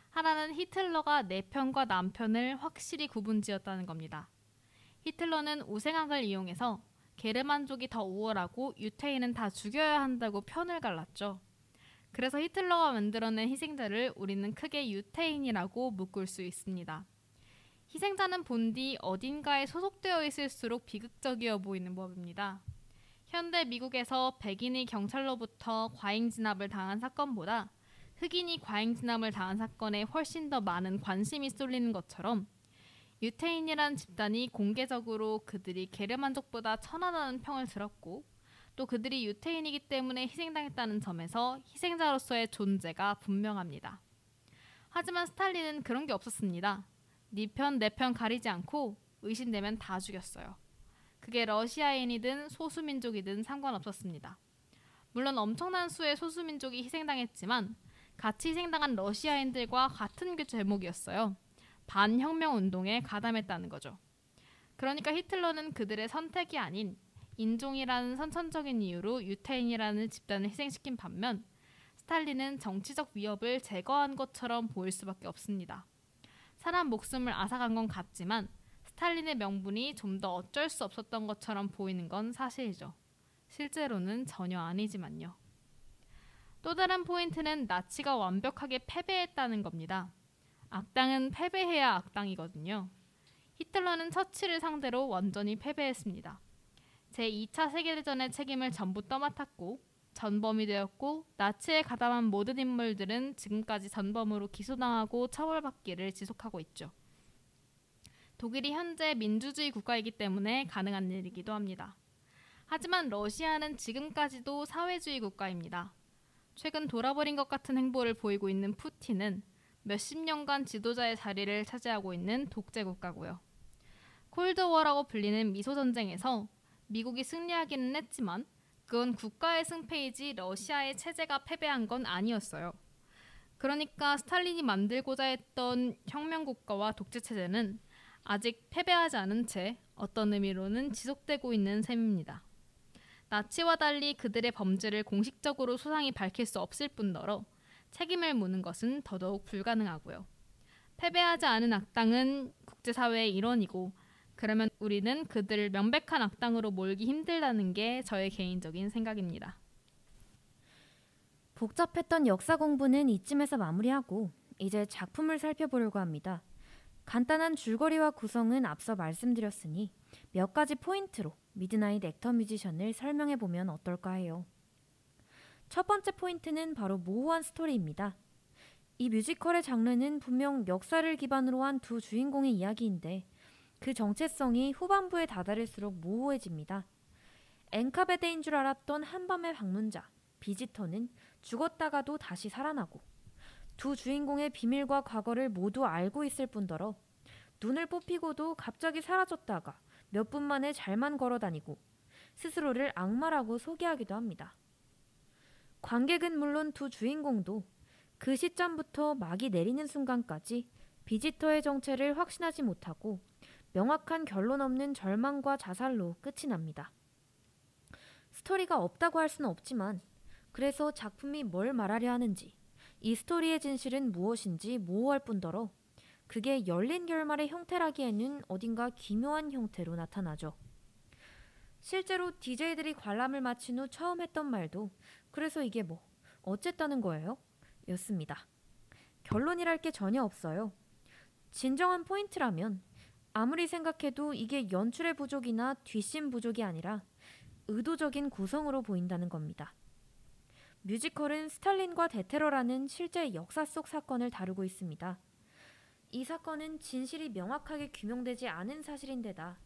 하나는 히틀러가 내 편과 남편을 확실히 구분지었다는 겁니다. 히틀러는 우생학을 이용해서 게르만족이 더 우월하고 유태인은 다 죽여야 한다고 편을 갈랐죠. 그래서 히틀러가 만들어낸 희생자를 우리는 크게 유태인이라고 묶을 수 있습니다. 희생자는 본디 어딘가에 소속되어 있을수록 비극적이어 보이는 법입니다. 현대 미국에서 백인이 경찰로부터 과잉 진압을 당한 사건보다 흑인이 과잉 진압을 당한 사건에 훨씬 더 많은 관심이 쏠리는 것처럼 유태인이란 집단이 공개적으로 그들이 게르만족보다 천하다는 평을 들었고 또 그들이 유태인이기 때문에 희생당했다는 점에서 희생자로서의 존재가 분명합니다. 하지만 스탈린은 그런 게 없었습니다. 네 편 내 편 가리지 않고 의심되면 다 죽였어요. 그게 러시아인이든 소수민족이든 상관없었습니다. 물론 엄청난 수의 소수민족이 희생당했지만 같이 희생당한 러시아인들과 같은 그 제목이었어요. 반혁명 운동에 가담했다는 거죠. 그러니까 히틀러는 그들의 선택이 아닌 인종이라는 선천적인 이유로 유태인이라는 집단을 희생시킨 반면 스탈린은 정치적 위협을 제거한 것처럼 보일 수밖에 없습니다. 사람 목숨을 앗아간 건 같지만 스탈린의 명분이 좀 더 어쩔 수 없었던 것처럼 보이는 건 사실이죠. 실제로는 전혀 아니지만요. 또 다른 포인트는 나치가 완벽하게 패배했다는 겁니다. 악당은 패배해야 악당이거든요. 히틀러는 처치를 상대로 완전히 패배했습니다. 제2차 세계대전의 책임을 전부 떠맡았고 전범이 되었고 나치에 가담한 모든 인물들은 지금까지 전범으로 기소당하고 처벌받기를 지속하고 있죠. 독일이 현재 민주주의 국가이기 때문에 가능한 일이기도 합니다. 하지만 러시아는 지금까지도 사회주의 국가입니다. 최근 돌아버린 것 같은 행보를 보이고 있는 푸틴은 몇십 년간 지도자의 자리를 차지하고 있는 독재 국가고요. 콜드워라고 불리는 미소 전쟁에서 미국이 승리하기는 했지만 그건 국가의 승패이지 러시아의 체제가 패배한 건 아니었어요. 그러니까 스탈린이 만들고자 했던 혁명 국가와 독재 체제는 아직 패배하지 않은 채 어떤 의미로는 지속되고 있는 셈입니다. 나치와 달리 그들의 범죄를 공식적으로 소상히 밝힐 수 없을 뿐더러 책임을 묻는 것은 더더욱 불가능하고요. 패배하지 않은 악당은 국제사회의 일원이고 그러면 우리는 그들을 명백한 악당으로 몰기 힘들다는 게 저의 개인적인 생각입니다. 복잡했던 역사 공부는 이쯤에서 마무리하고 이제 작품을 살펴보려고 합니다. 간단한 줄거리와 구성은 앞서 말씀드렸으니 몇 가지 포인트로 미드나잇 액터 뮤지션을 설명해 보면 어떨까 해요. 첫 번째 포인트는 바로 모호한 스토리입니다. 이 뮤지컬의 장르는 분명 역사를 기반으로 한 두 주인공의 이야기인데 그 정체성이 후반부에 다다를수록 모호해집니다. 엔카베데인 줄 알았던 한밤의 방문자 비지터는 죽었다가도 다시 살아나고 두 주인공의 비밀과 과거를 모두 알고 있을 뿐더러 눈을 뽑히고도 갑자기 사라졌다가 몇 분 만에 잘만 걸어 다니고 스스로를 악마라고 소개하기도 합니다. 관객은 물론 두 주인공도 그 시점부터 막이 내리는 순간까지 비지터의 정체를 확신하지 못하고 명확한 결론 없는 절망과 자살로 끝이 납니다. 스토리가 없다고 할 수는 없지만 그래서 작품이 뭘 말하려 하는지 이 스토리의 진실은 무엇인지 모호할 뿐더러 그게 열린 결말의 형태라기에는 어딘가 기묘한 형태로 나타나죠. 실제로 DJ들이 관람을 마친 후 처음 했던 말도 그래서 이게 뭐 어쨌다는 거예요? 였습니다. 결론이랄 게 전혀 없어요. 진정한 포인트라면 아무리 생각해도 이게 연출의 부족이나 뒷심 부족이 아니라 의도적인 구성으로 보인다는 겁니다. 뮤지컬은 스탈린과 대테러라는 실제 역사 속 사건을 다루고 있습니다. 이 사건은 진실이 명확하게 규명되지 않은 사실인데다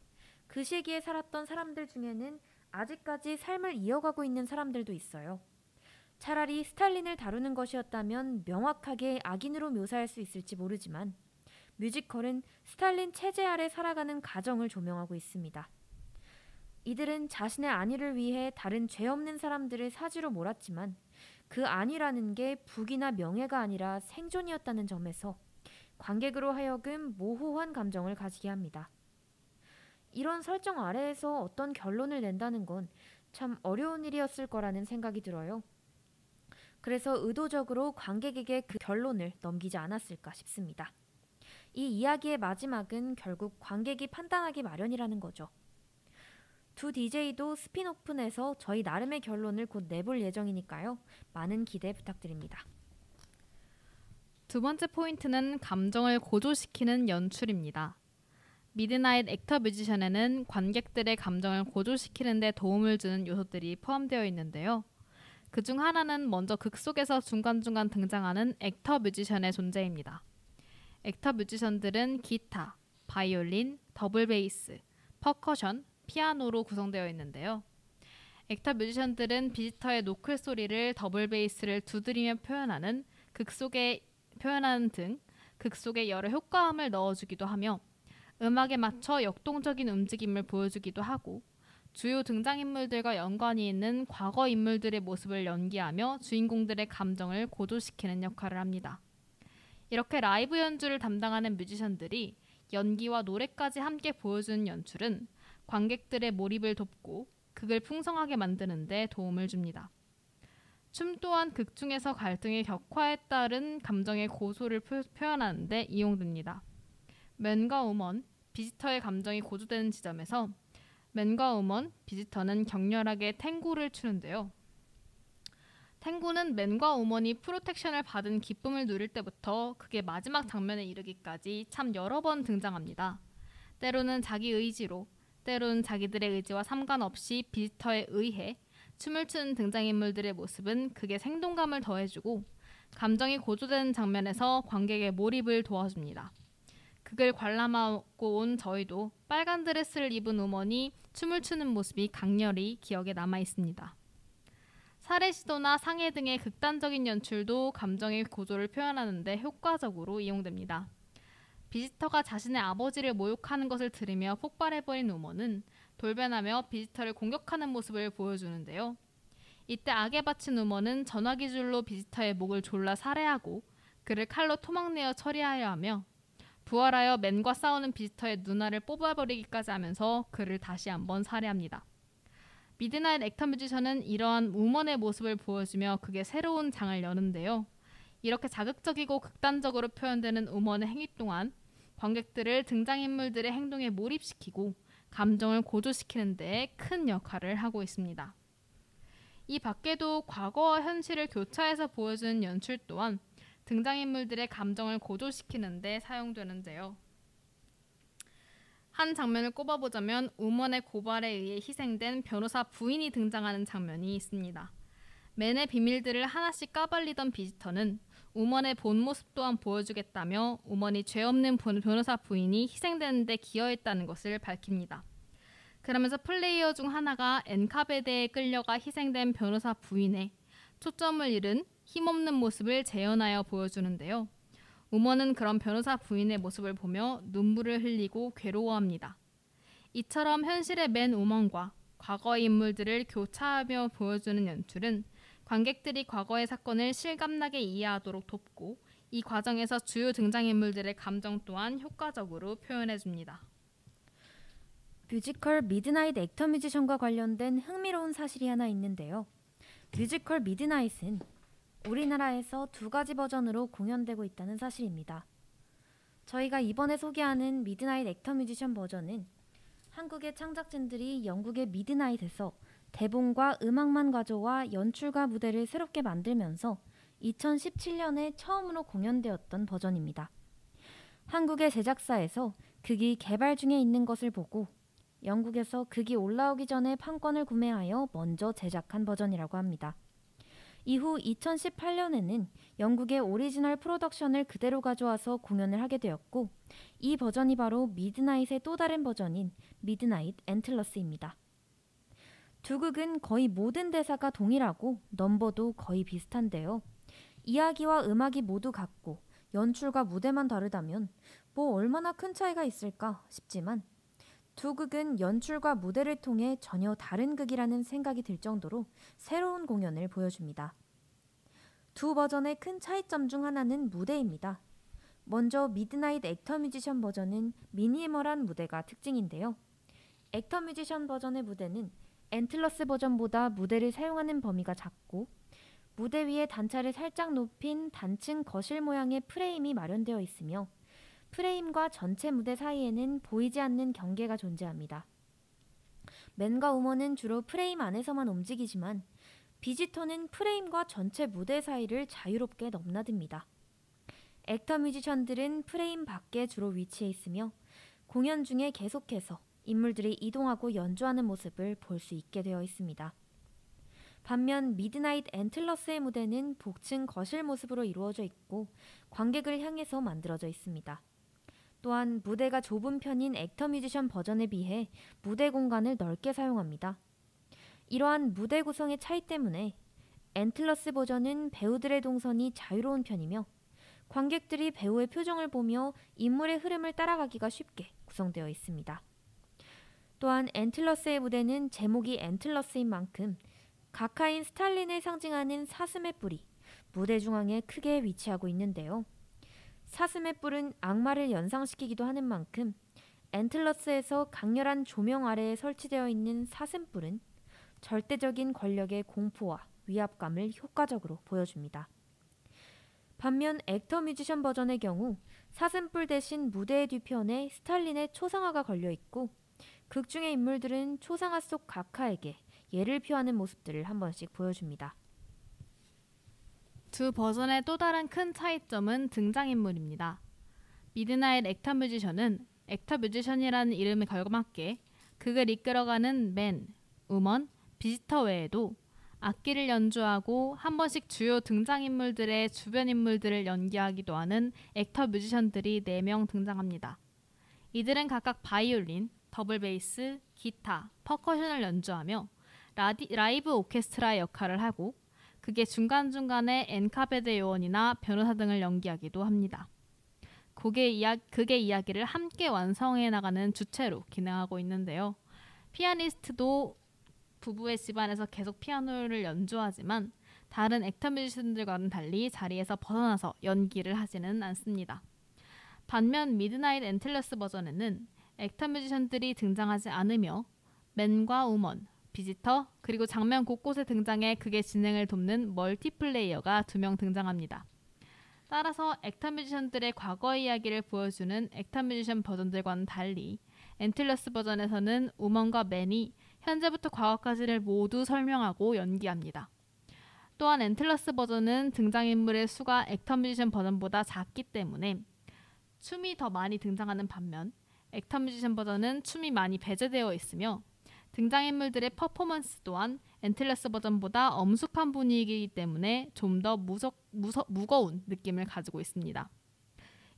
그 시기에 살았던 사람들 중에는 아직까지 삶을 이어가고 있는 사람들도 있어요. 차라리 스탈린을 다루는 것이었다면 명확하게 악인으로 묘사할 수 있을지 모르지만 뮤지컬은 스탈린 체제 아래 살아가는 가정을 조명하고 있습니다. 이들은 자신의 안위를 위해 다른 죄 없는 사람들을 사지로 몰았지만 그 안위라는 게 부귀나 명예가 아니라 생존이었다는 점에서 관객으로 하여금 모호한 감정을 가지게 합니다. 이런 설정 아래에서 어떤 결론을 낸다는 건 참 어려운 일이었을 거라는 생각이 들어요. 그래서 의도적으로 관객에게 그 결론을 넘기지 않았을까 싶습니다. 이 이야기의 마지막은 결국 관객이 판단하기 마련이라는 거죠. 두 DJ도 spin-off에서 저희 나름의 결론을 곧 내볼 예정이니까요. 많은 기대 부탁드립니다. 두 번째 포인트는 감정을 고조시키는 연출입니다. 미드나잇 액터 뮤지션에는 관객들의 감정을 고조시키는 데 도움을 주는 요소들이 포함되어 있는데요. 그중 하나는 먼저 극 속에서 중간중간 등장하는 actor musician의 존재입니다. actor musician들은 기타, 바이올린, 더블 베이스, 퍼커션, 피아노로 구성되어 있는데요. actor musician들은 비지터의 노크 소리를 더블 베이스를 두드리며 표현하는 극 속에 표현하는 등 극 속에 여러 효과음을 넣어주기도 하며 음악에 맞춰 역동적인 움직임을 보여주기도 하고 주요 등장인물들과 연관이 있는 과거 인물들의 모습을 연기하며 주인공들의 감정을 고조시키는 역할을 합니다. 이렇게 라이브 연주를 담당하는 뮤지션들이 연기와 노래까지 함께 보여주는 연출은 관객들의 몰입을 돕고 극을 풍성하게 만드는 데 도움을 줍니다. 춤 또한 극 중에서 갈등의 격화에 따른 감정의 고소를 표, 현하는 데 이용됩니다. 맨과 우먼, 비지터의 감정이 고조되는 지점에서 맨과 우먼, 비지터는 격렬하게 탱고를 추는데요. 탱고는 맨과 우먼이 프로텍션을 받은 기쁨을 누릴 때부터 그게 마지막 장면에 이르기까지 참 여러 번 등장합니다. 때로는 자기 의지로, 때로는 자기들의 의지와 상관없이 비지터에 의해 춤을 추는 등장인물들의 모습은 극에 생동감을 더해주고 감정이 고조되는 장면에서 관객의 몰입을 도와줍니다. 극을 관람하고 온 저희도 빨간 드레스를 입은 우먼이 춤을 추는 모습이 강렬히 기억에 남아 있습니다. 살해 시도나 상해 등의 극단적인 연출도 감정의 고조를 표현하는데 효과적으로 이용됩니다. 비지터가 자신의 아버지를 모욕하는 것을 들으며 폭발해버린 우먼은 돌변하며 비지터를 공격하는 모습을 보여주는데요. 이때 악에 바친 우먼은 전화기줄로 비지터의 목을 졸라 살해하고 그를 칼로 토막내어 처리하여 하며 부활하여 맨과 싸우는 비지터의 누나를 뽑아버리기까지 하면서 그를 다시 한번 살해합니다. 미드나잇 액터 뮤지션은 이러한 우먼의 모습을 보여주며 극의 새로운 장을 여는데요. 이렇게 자극적이고 극단적으로 표현되는 우먼의 행위 동안 관객들을 등장인물들의 행동에 몰입시키고 감정을 고조시키는 데 큰 역할을 하고 있습니다. 이 밖에도 과거와 현실을 교차해서 보여주는 연출 또한 등장인물들의 감정을 고조시키는 데 사용되는데요. 한 장면을 꼽아보자면 우먼의 고발에 의해 희생된 변호사 부인이 등장하는 장면이 있습니다. 맨의 비밀들을 하나씩 까발리던 비지터는 우먼의 본 모습 또한 보여주겠다며 우먼이 죄 없는 변호사 부인이 희생되는데 기여했다는 것을 밝힙니다. 그러면서 플레이어 중 하나가 엔카베데에 끌려가 희생된 변호사 부인의 초점을 잃은 힘없는 모습을 재현하여 보여주는데요. 우먼은 그런 변호사 부인의 모습을 보며 눈물을 흘리고 괴로워합니다. 이처럼 현실의 맨 우먼과 과거의 인물들을 교차하며 보여주는 연출은 관객들이 과거의 사건을 실감나게 이해하도록 돕고 이 과정에서 주요 등장인물들의 감정 또한 효과적으로 표현해 줍니다. 뮤지컬 미드나잇 액터 뮤지션과 관련된 흥미로운 사실이 하나 있는데요. 뮤지컬 미드나잇은 우리나라에서 두 가지 버전으로 공연되고 있다는 사실입니다. 저희가 이번에 소개하는 미드나잇 액터 뮤지션 버전은 한국의 창작진들이 영국의 미드나잇에서 대본과 음악만 가져와 연출과 무대를 새롭게 만들면서 2017년에 처음으로 공연되었던 버전입니다. 한국의 제작사에서 극이 개발 중에 있는 것을 보고 영국에서 극이 올라오기 전에 판권을 구매하여 먼저 제작한 버전이라고 합니다. 이후 2018년에는 영국의 오리지널 프로덕션을 그대로 가져와서 공연을 하게 되었고 이 버전이 바로 미드나잇의 또 다른 버전인 미드나잇 앤틀러스입니다. 두 극은 거의 모든 대사가 동일하고 넘버도 거의 비슷한데요. 이야기와 음악이 모두 같고 연출과 무대만 다르다면 뭐 얼마나 큰 차이가 있을까 싶지만 두 극은 연출과 무대를 통해 전혀 다른 극이라는 생각이 들 정도로 새로운 공연을 보여줍니다. 두 버전의 큰 차이점 중 하나는 무대입니다. 먼저 미드나잇 액터 뮤지션 버전은 미니멀한 무대가 특징인데요. 액터 뮤지션 버전의 무대는 앤틀러스 버전보다 무대를 사용하는 범위가 작고 무대 위에 단차를 살짝 높인 단층 거실 모양의 프레임이 마련되어 있으며 프레임과 전체 무대 사이에는 보이지 않는 경계가 존재합니다. 맨과 우먼은 주로 프레임 안에서만 움직이지만 비지터는 프레임과 전체 무대 사이를 자유롭게 넘나듭니다. actor musician들은 프레임 밖에 주로 위치해 있으며 공연 중에 계속해서 인물들이 이동하고 연주하는 모습을 볼 수 있게 되어 있습니다. 반면 미드나잇 앤틀러스의 무대는 복층 거실 모습으로 이루어져 있고 관객을 향해서 만들어져 있습니다. 또한 무대가 좁은 편인 액터 뮤지션 버전에 비해 무대 공간을 넓게 사용합니다. 이러한 무대 구성의 차이 때문에 앤틀러스 버전은 배우들의 동선이 자유로운 편이며 관객들이 배우의 표정을 보며 인물의 흐름을 따라가기가 쉽게 구성되어 있습니다. 또한 앤틀러스의 무대는 제목이 앤틀러스인 만큼 각하인 스탈린을 상징하는 사슴의 뿔이 무대 중앙에 크게 위치하고 있는데요. 사슴의 뿔은 악마를 연상시키기도 하는 만큼 앤틀러스에서 강렬한 조명 아래에 설치되어 있는 사슴뿔은 절대적인 권력의 공포와 위압감을 효과적으로 보여줍니다. 반면 액터 뮤지션 버전의 경우 사슴뿔 대신 무대의 뒤편에 스탈린의 초상화가 걸려 있고 극 중의 인물들은 초상화 속 각하에게 예를 표하는 모습들을 한 번씩 보여줍니다. 두 버전의 또 다른 큰 차이점은 등장인물입니다. 미드나잇 액터 뮤지션은 액터 뮤지션이라는 이름에 걸맞게 극을 이끌어가는 맨, 우먼, 비지터 외에도 악기를 연주하고 한 번씩 주요 등장인물들의 주변 인물들을 연기하기도 하는 actor musician들이 4명 등장합니다. 이들은 각각 바이올린, 더블 베이스, 기타, 퍼커션을 연주하며 라디, 라이브 오케스트라의 역할을 하고 극의 중간중간에 엔카베데 요원이나 변호사 등을 연기하기도 합니다. 극의 이야, 극의 이야기를 함께 완성해 나가는 주체로 기능하고 있는데요. 피아니스트도 부부의 집안에서 계속 피아노를 연주하지만 다른 actor musician들과는 달리 자리에서 벗어나서 연기를 하지는 않습니다. 반면 미드나잇 앤틀러스 버전에는 actor musician들이 등장하지 않으며 맨과 우먼, 비지터 그리고 장면 곳곳에 등장해 극의 진행을 돕는 멀티플레이어가 두 명 등장합니다. 따라서 actor musician들의 과거 이야기를 보여주는 액터 뮤지션 버전들과는 달리 앤틀러스 버전에서는 우먼과 맨이 현재부터 과거까지를 모두 설명하고 연기합니다. 또한 앤틀러스 버전은 등장인물의 수가 액터 뮤지션 버전보다 작기 때문에 춤이 더 많이 등장하는 반면 actor musician 버전은 춤이 많이 배제되어 있으며 등장인물들의 퍼포먼스 또한 Antlers 버전보다 엄숙한 분위기이기 때문에 좀더 무거운 느낌을 가지고 있습니다.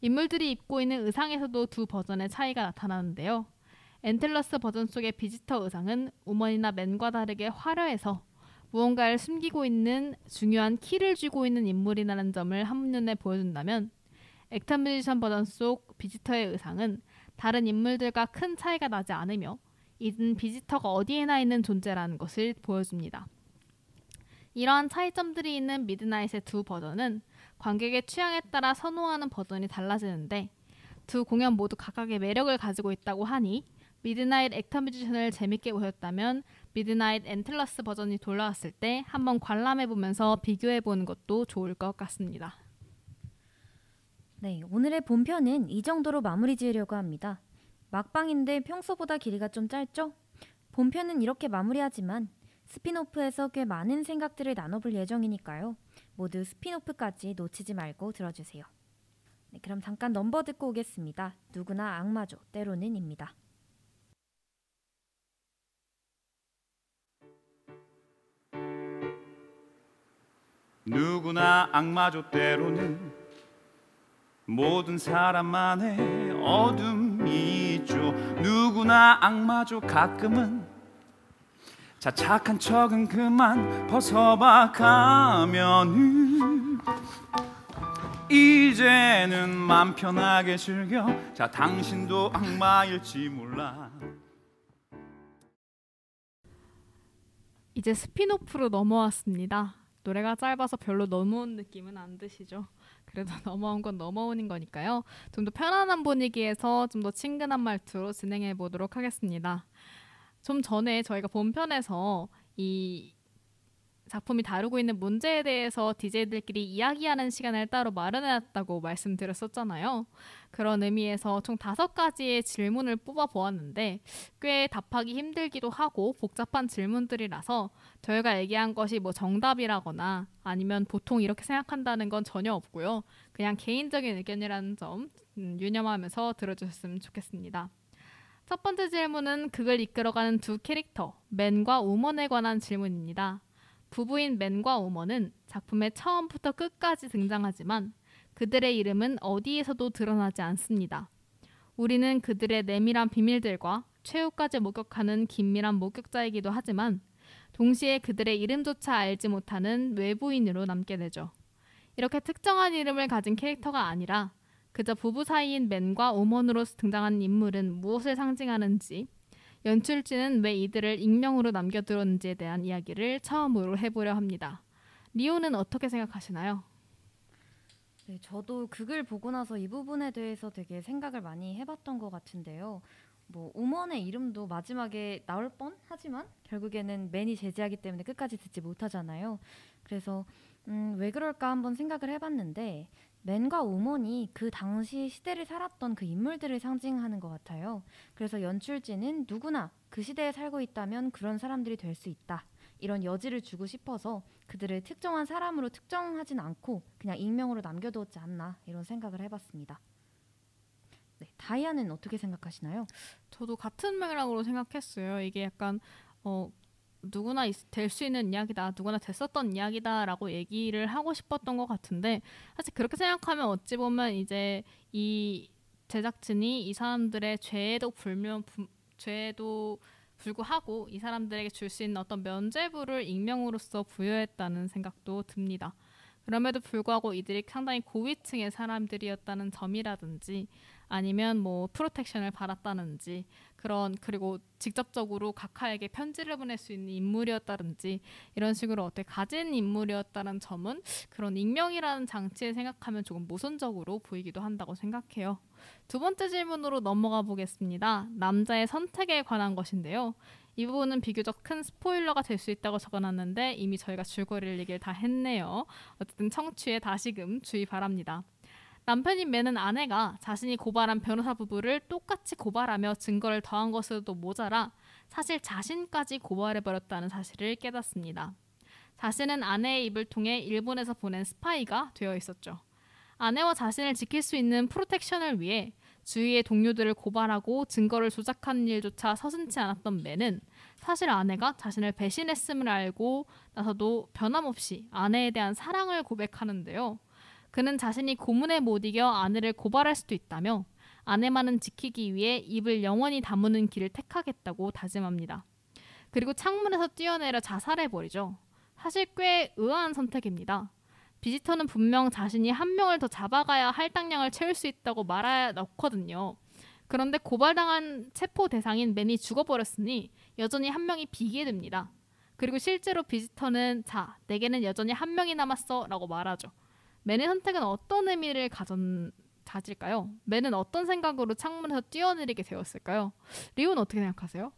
인물들이 입고 있는 의상에서도 두 버전의 차이가 나타나는데요. Antlers 버전 속의 visitor 의상은 woman이나 man과 다르게 화려해서 무언가를 숨기고 있는 중요한 키를 쥐고 있는 인물이라는 점을 한눈에 보여준다면 actor musician 버전 속 visitor의 의상은 다른 인물들과 큰 차이가 나지 않으며 이는 visitor가 어디에나 있는 존재라는 것을 보여줍니다. 이러한 차이점들이 있는 미드나잇의 두 버전은 관객의 취향에 따라 선호하는 버전이 달라지는데 두 공연 모두 각각의 매력을 가지고 있다고 하니 미드나잇 actor musician을 재밌게 보셨다면 미드나잇 Antlers 버전이 돌아왔을 때 한번 관람해 보면서 비교해 보는 것도 좋을 것 같습니다. 네, 오늘의 본편은 이 정도로 마무리 지으려고 합니다. 막방인데 평소보다 길이가 좀 짧죠? 본편은 이렇게 마무리하지만 spin-off에서 꽤 많은 생각들을 나눠볼 예정이니까요. 모두 spin-off까지 놓치지 말고 들어주세요. 네, 그럼 잠깐 넘버 듣고 오겠습니다. 누구나 악마죠. 때로는입니다. 누구나 악마죠 때로는 모든 사람만의 어둠이 있죠. 누구나 악마죠 가끔은. 자 착한 척은 그만 벗어봐 가면은. 이제는 맘 편하게 즐겨. 자 당신도 악마일지 몰라. 이제 스피노프로 넘어왔습니다. 노래가 짧아서 별로 넘어온 느낌은 안 드시죠? 그래도 넘어온 건 넘어오는 거니까요. 좀 더 편안한 분위기에서 좀 더 친근한 말투로 진행해 보도록 하겠습니다. 좀 전에 저희가 본편에서 이 작품이 다루고 있는 문제에 대해서 DJ들끼리 이야기하는 시간을 따로 마련해놨다고 말씀드렸었잖아요. 그런 의미에서 총 다섯 가지의 질문을 뽑아 보았는데 꽤 답하기 힘들기도 하고 복잡한 질문들이라서 저희가 얘기한 것이 뭐 정답이라거나 아니면 보통 이렇게 생각한다는 건 전혀 없고요. 그냥 개인적인 의견이라는 점 음, 유념하면서 들어주셨으면 좋겠습니다. 첫 번째 질문은 극을 이끌어가는 두 캐릭터, 맨과 우먼에 관한 질문입니다. 부부인 맨과 우먼은 작품의 처음부터 끝까지 등장하지만 그들의 이름은 어디에서도 드러나지 않습니다. 우리는 그들의 내밀한 비밀들과 최후까지 목격하는 긴밀한 목격자이기도 하지만 동시에 그들의 이름조차 알지 못하는 외부인으로 남게 되죠. 이렇게 특정한 이름을 가진 캐릭터가 아니라 그저 부부 사이인 맨과 우먼으로 등장한 인물은 무엇을 상징하는지 연출진은 왜 이들을 익명으로 남겨두었는지에 대한 이야기를 처음으로 해보려 합니다. 리오는 어떻게 생각하시나요? 네, 저도 극을 보고 나서 이 부분에 대해서 되게 생각을 많이 해봤던 것 같은데요. 뭐 우먼의 이름도 마지막에 나올 뻔 하지만 결국에는 맨이 제지하기 때문에 끝까지 듣지 못하잖아요. 그래서 음, 왜 그럴까 한번 생각을 해봤는데 맨과 우먼이 그 당시 시대를 살았던 그 인물들을 상징하는 것 같아요. 그래서 연출진은 누구나 그 시대에 살고 있다면 그런 사람들이 될 수 있다. 이런 여지를 주고 싶어서 그들을 특정한 사람으로 특정하진 않고 그냥 익명으로 남겨두었지 않나 이런 생각을 해봤습니다. 네, 다이아는 어떻게 생각하시나요? 저도 같은 맥락으로 생각했어요. 이게 약간 어, 누구나 될 수 있는 이야기다, 누구나 됐었던 이야기다라고 얘기를 하고 싶었던 것 같은데 사실 그렇게 생각하면 어찌 보면 이제 이 제작진이 이 사람들의 죄에도 불면 부, 죄에도 불구하고 이 사람들에게 줄 수 있는 어떤 면죄부를 익명으로서 부여했다는 생각도 듭니다. 그럼에도 불구하고 이들이 상당히 고위층의 사람들이었다는 점이라든지 아니면 뭐 프로텍션을 받았다는지 그런 그리고 직접적으로 각하에게 편지를 보낼 수 있는 인물이었다든지 이런 식으로 어떻게 가진 인물이었다는 점은 그런 익명이라는 장치에 생각하면 조금 모순적으로 보이기도 한다고 생각해요. 두 번째 질문으로 넘어가 보겠습니다. 남자의 선택에 관한 것인데요. 이 부분은 비교적 큰 스포일러가 될 수 있다고 적어놨는데 이미 저희가 줄거리를 얘기를 다 했네요. 어쨌든 청취에 다시금 주의 바랍니다. 남편인 맨은 아내가 자신이 고발한 변호사 부부를 똑같이 고발하며 증거를 더한 것으로도 모자라 사실 자신까지 고발해버렸다는 사실을 깨닫습니다. 자신은 아내의 입을 통해 일본에서 보낸 스파이가 되어 있었죠. 아내와 자신을 지킬 수 있는 프로텍션을 위해 주위의 동료들을 고발하고 증거를 조작하는 일조차 서슴지 않았던 맨은 사실 아내가 자신을 배신했음을 알고 나서도 변함없이 아내에 대한 사랑을 고백하는데요. 그는 자신이 고문에 못 이겨 아내를 고발할 수도 있다며 아내만은 지키기 위해 입을 영원히 다무는 길을 택하겠다고 다짐합니다. 그리고 창문에서 뛰어내려 자살해버리죠. 사실 꽤 의아한 선택입니다. 비지터는 분명 자신이 한 명을 더 잡아가야 할당량을 채울 수 있다고 말해 넣거든요. 그런데 고발당한 체포 대상인 맨이 죽어버렸으니 여전히 한 명이 비게 됩니다. 그리고 실제로 비지터는 자, 내게는 여전히 한 명이 남았어 라고 말하죠. 맨의 선택은 어떤 의미를 가졌, 가질까요? 맨은 어떤 생각으로 창문에서 뛰어내리게 되었을까요? 리온 어떻게 생각하세요?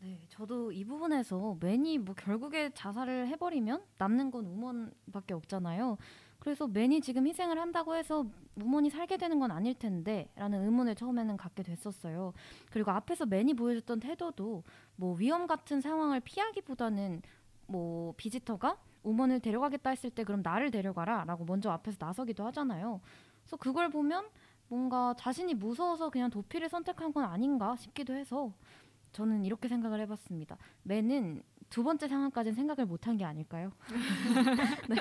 네, 저도 이 부분에서 맨이 뭐 결국에 자살을 해버리면 남는 건 우먼밖에 없잖아요. 그래서 맨이 지금 희생을 한다고 해서 우먼이 살게 되는 건 아닐 텐데 라는 의문을 처음에는 갖게 됐었어요. 그리고 앞에서 맨이 보여줬던 태도도 뭐 위험 같은 상황을 피하기보다는 뭐 비지터가 우먼을 데려가겠다 했을 때 그럼 나를 데려가라라고 먼저 앞에서 나서기도 하잖아요. 그래서 그걸 보면 뭔가 자신이 무서워서 그냥 도피를 선택한 건 아닌가 싶기도 해서 저는 이렇게 생각을 해봤습니다. 매는 두 번째 상황까지는 생각을 못한 게 아닐까요? 네,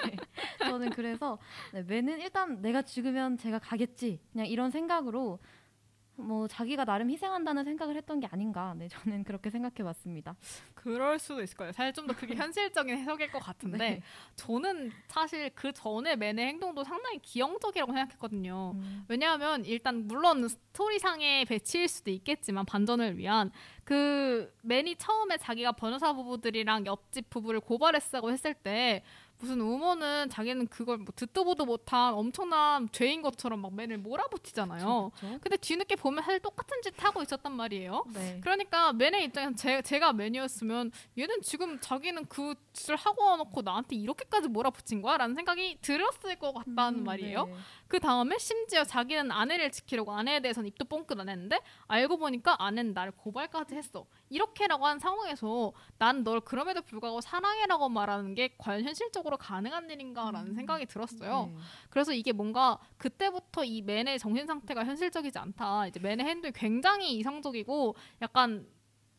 저는 그래서 네, 매는 일단 내가 죽으면 제가 가겠지 그냥 이런 생각으로 뭐 자기가 나름 희생한다는 생각을 했던 게 아닌가 네 저는 그렇게 생각해 봤습니다. 그럴 수도 있을 거예요. 사실 좀 더 그게 현실적인 해석일 것 같은데 네. 저는 사실 그 전에 맨의 행동도 상당히 기형적이라고 생각했거든요. 음, 왜냐하면 일단 물론 스토리상의 배치일 수도 있겠지만 반전을 위한 그 맨이 처음에 자기가 변호사 부부들이랑 옆집 부부를 고발했다고 했을 때 무슨 우먼은 자기는 그걸 뭐 듣도 보도 못한 엄청난 죄인 것처럼 막 맨을 몰아붙이잖아요. 그쵸, 근데 뒤늦게 보면 사실 똑같은 짓 하고 있었단 말이에요. 그쵸? 네. 그러니까 맨의 입장에서 제, 제가 맨이었으면 얘는 지금 자기는 그 짓을 하고 와놓고 나한테 이렇게까지 몰아붙인 거야? 라는 생각이 들었을 것 같다는 음, 말이에요. 네. 그 다음에 심지어 자기는 아내를 지키려고 아내에 대해서는 입도 뻥끗 안 했는데 알고 보니까 아내는 나를 고발까지 했어. 이렇게라고 한 상황에서 난 널 그럼에도 불구하고 사랑해라고 말하는 게 과연 현실적으로 가능한 일인가라는 음. 생각이 들었어요. 네. 그래서 이게 뭔가 그때부터 이 맨의 정신 상태가 현실적이지 않다. 이제 맨의 행동이 굉장히 이상적이고 약간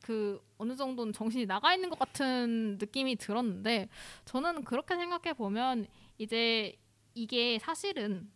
그 어느 정도는 정신이 나가 있는 것 같은 느낌이 들었는데 저는 그렇게 생각해 보면 이제 이게 사실은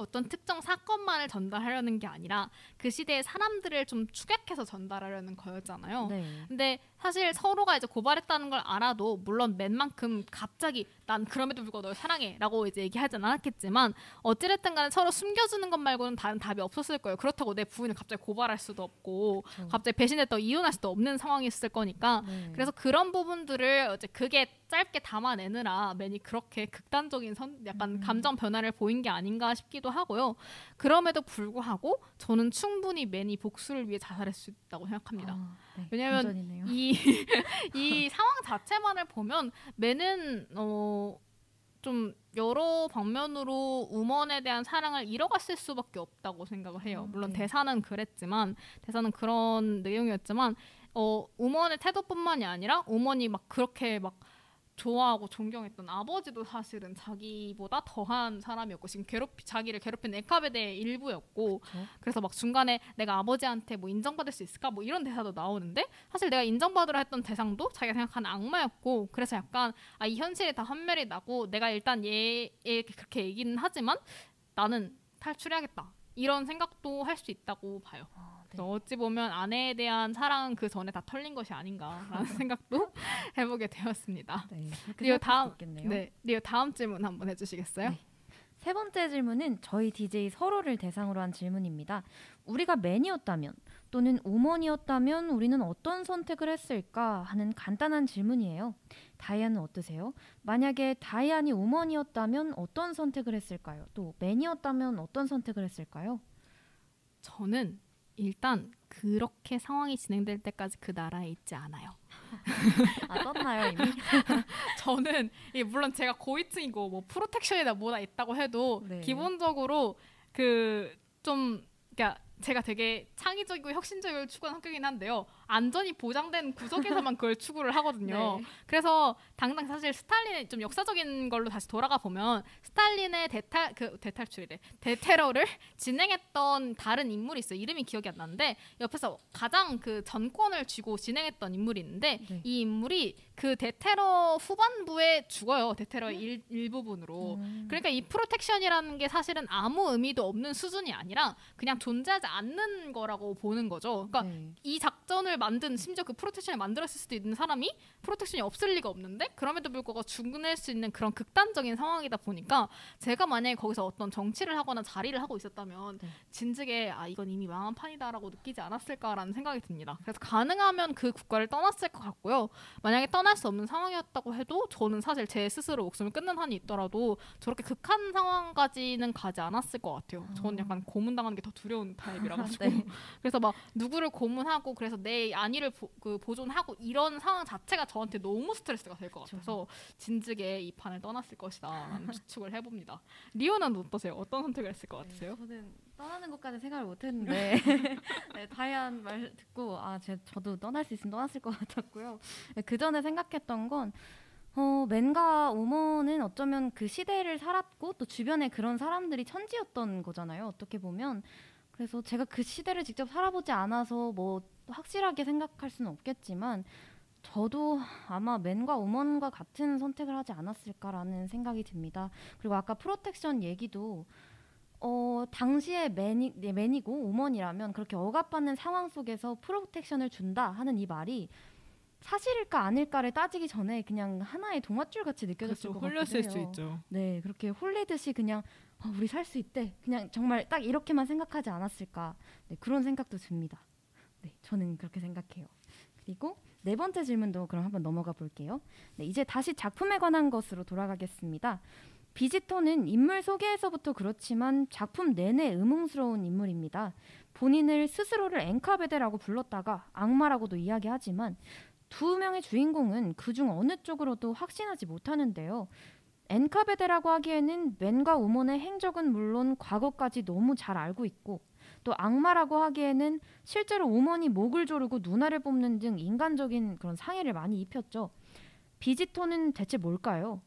어떤 특정 사건만을 전달하려는 게 아니라 그 시대의 사람들을 좀 추격해서 전달하려는 거였잖아요. 네. 근데 사실 서로가 이제 고발했다는 걸 알아도 물론 맨만큼 갑자기 난 그럼에도 불구하고 널 사랑해라고 이제 얘기하진 않았겠지만 어찌됐든 간에 서로 숨겨주는 것 말고는 다른 답이 없었을 거예요. 그렇다고 내 부인을 갑자기 고발할 수도 없고 그쵸. 갑자기 배신했다고 이혼할 수도 없는 상황이었을 거니까 네. 그래서 그런 부분들을 이제 그게 짧게 담아내느라 맨이 그렇게 극단적인 선, 약간 음. 감정 변화를 보인 게 아닌가 싶기도 하고요. 그럼에도 불구하고 저는 충분히 맨이 복수를 위해 자살할 수 있다고 생각합니다. 아, 네. 왜냐면 반전이네요. 이, 이 상황 자체만을 보면 맨은 어, 좀 여러 방면으로 우먼에 대한 사랑을 잃어갔을 수밖에 없다고 생각을 해요. 음, 물론 네. 대사는 그랬지만 대사는 그런 내용이었지만 어, 우먼의 태도뿐만이 아니라 우먼이 막 그렇게 막 좋아하고 존경했던 아버지도 사실은 자기보다 더한 사람이었고 지금 괴롭히 자기를 괴롭힌 에카베데의 일부였고 그쵸? 그래서 막 중간에 내가 아버지한테 뭐 인정받을 수 있을까 뭐 이런 대사도 나오는데 사실 내가 인정받으려 했던 대상도 자기가 생각하는 악마였고 그래서 약간 아 이 현실이 다 환멸이 나고 내가 일단 얘에게 그렇게 얘기는 하지만 나는 탈출해야겠다 이런 생각도 할 수 있다고 봐요. 아, 네. 그래서 어찌 보면 아내에 대한 사랑은 그 전에 다 털린 것이 아닌가라는 생각도 해보게 되었습니다. 네. 생각할 다음. 네 리오 다음 질문 한번 해주시겠어요? 네. 세 번째 질문은 저희 DJ 서로를 대상으로 한 질문입니다. 우리가 맨이었다면 또는 우먼이었다면 우리는 어떤 선택을 했을까 하는 간단한 질문이에요. 다이안은 어떠세요? 만약에 다이안이 우먼이었다면 어떤 선택을 했을까요? 또 맨이었다면 어떤 선택을 했을까요? 저는 일단 그렇게 상황이 진행될 때까지 그 나라에 있지 않아요. 아 떴나요 이미? 저는 이게 물론 제가 고위층이고 뭐 프로텍션이나 뭐나 있다고 해도 네. 기본적으로 그 좀 그러니까 제가 되게 창의적이고 혁신적을 추구하는 성격이긴 한데요. 안전이 보장된 구석에서만 그걸 추구를 하거든요. 네. 그래서 당장 사실 스탈린의 좀 역사적인 걸로 다시 돌아가 보면 스탈린의 대탈 그 대탈출이래 대테러를 진행했던 다른 인물이 있어요. 이름이 기억이 안 나는데 옆에서 가장 그 전권을 쥐고 진행했던 인물이 있는데 네. 이 인물이 그 대테러 후반부에 죽어요. 대테러의 일, 일부분으로. 음. 그러니까 이 protection이라는 게 사실은 아무 의미도 없는 수준이 아니라 그냥 존재하지 않는 거라고 보는 거죠. 그러니까 네. 이 작전을 만든 심지어 그 protection을 만들었을 수도 있는 사람이 protection이 없을 리가 없는데 그럼에도 불구하고 죽을 수 있는 그런 극단적인 상황이다 보니까 제가 만약에 거기서 어떤 정치를 하거나 자리를 하고 있었다면 네. 진즉에 아 이건 이미 망한 판이다라고 느끼지 않았을까라는 생각이 듭니다. 그래서 가능하면 그 국가를 떠났을 것 같고요. 만약에 떠날 수 없는 상황이었다고 해도 저는 사실 제 스스로 목숨을 끊는 한이 있더라도 저렇게 극한 상황까지는 가지 않았을 것 같아요. 저는 약간 고문당하는 게 더 두려운 타입이라 가지고 네. 그래서 막 누구를 고문하고 그래서 내 안위를 보, 그 보존하고 이런 상황 자체가 저한테 너무 스트레스가 될 것 같아서 진즉에 이 판을 떠났을 것이다라는 추측을 해봅니다. 리오는 어떠세요? 어떤 선택을 했을 것 같으세요? 저는 떠나는 것까지 생각을 못했는데 네, 다이안 말 듣고 아 제, 저도 떠날 수 있으면 떠났을 것 같았고요. 그 전에 생각했던 건 어, 맨과 우먼은 어쩌면 그 시대를 살았고 또 주변에 그런 사람들이 천지였던 거잖아요. 어떻게 보면. 그래서 제가 그 시대를 직접 살아보지 않아서 뭐 확실하게 생각할 수는 없겠지만 저도 아마 man과 woman과 같은 선택을 하지 않았을까라는 생각이 듭니다. 그리고 아까 protection 얘기도 어, 당시에 man이, 네, man이고 woman이라면 그렇게 억압받는 상황 속에서 protection을 준다 하는 이 말이 사실일까 아닐까를 따지기 전에 그냥 하나의 동아줄 같이 느껴졌을 그렇죠. 것 홀렸을 같거든요. 수 있죠. 네, 그렇게 홀리듯이 그냥 어, 우리 살 수 있대. 그냥 정말 딱 이렇게만 생각하지 않았을까. 네, 그런 생각도 듭니다. 네, 저는 그렇게 생각해요. 그리고 네 번째 질문도 그럼 한번 넘어가 볼게요. 네, 이제 다시 작품에 관한 것으로 돌아가겠습니다. 비지터는 인물 소개에서부터 그렇지만 작품 내내 의문스러운 인물입니다. 본인을 스스로를 엔카베데라고 불렀다가 악마라고도 이야기하지만 두 명의 주인공은 그중 어느 쪽으로도 확신하지 못하는데요. 엔카베데라고 하기에는 맨과 우먼의 행적은 물론 과거까지 너무 잘 알고 있고 또 악마라고 하기에는 실제로 우먼이 목을 조르고 눈알을 뽑는 등 인간적인 그런 상해를 많이 입혔죠. 비지토는 대체 뭘까요?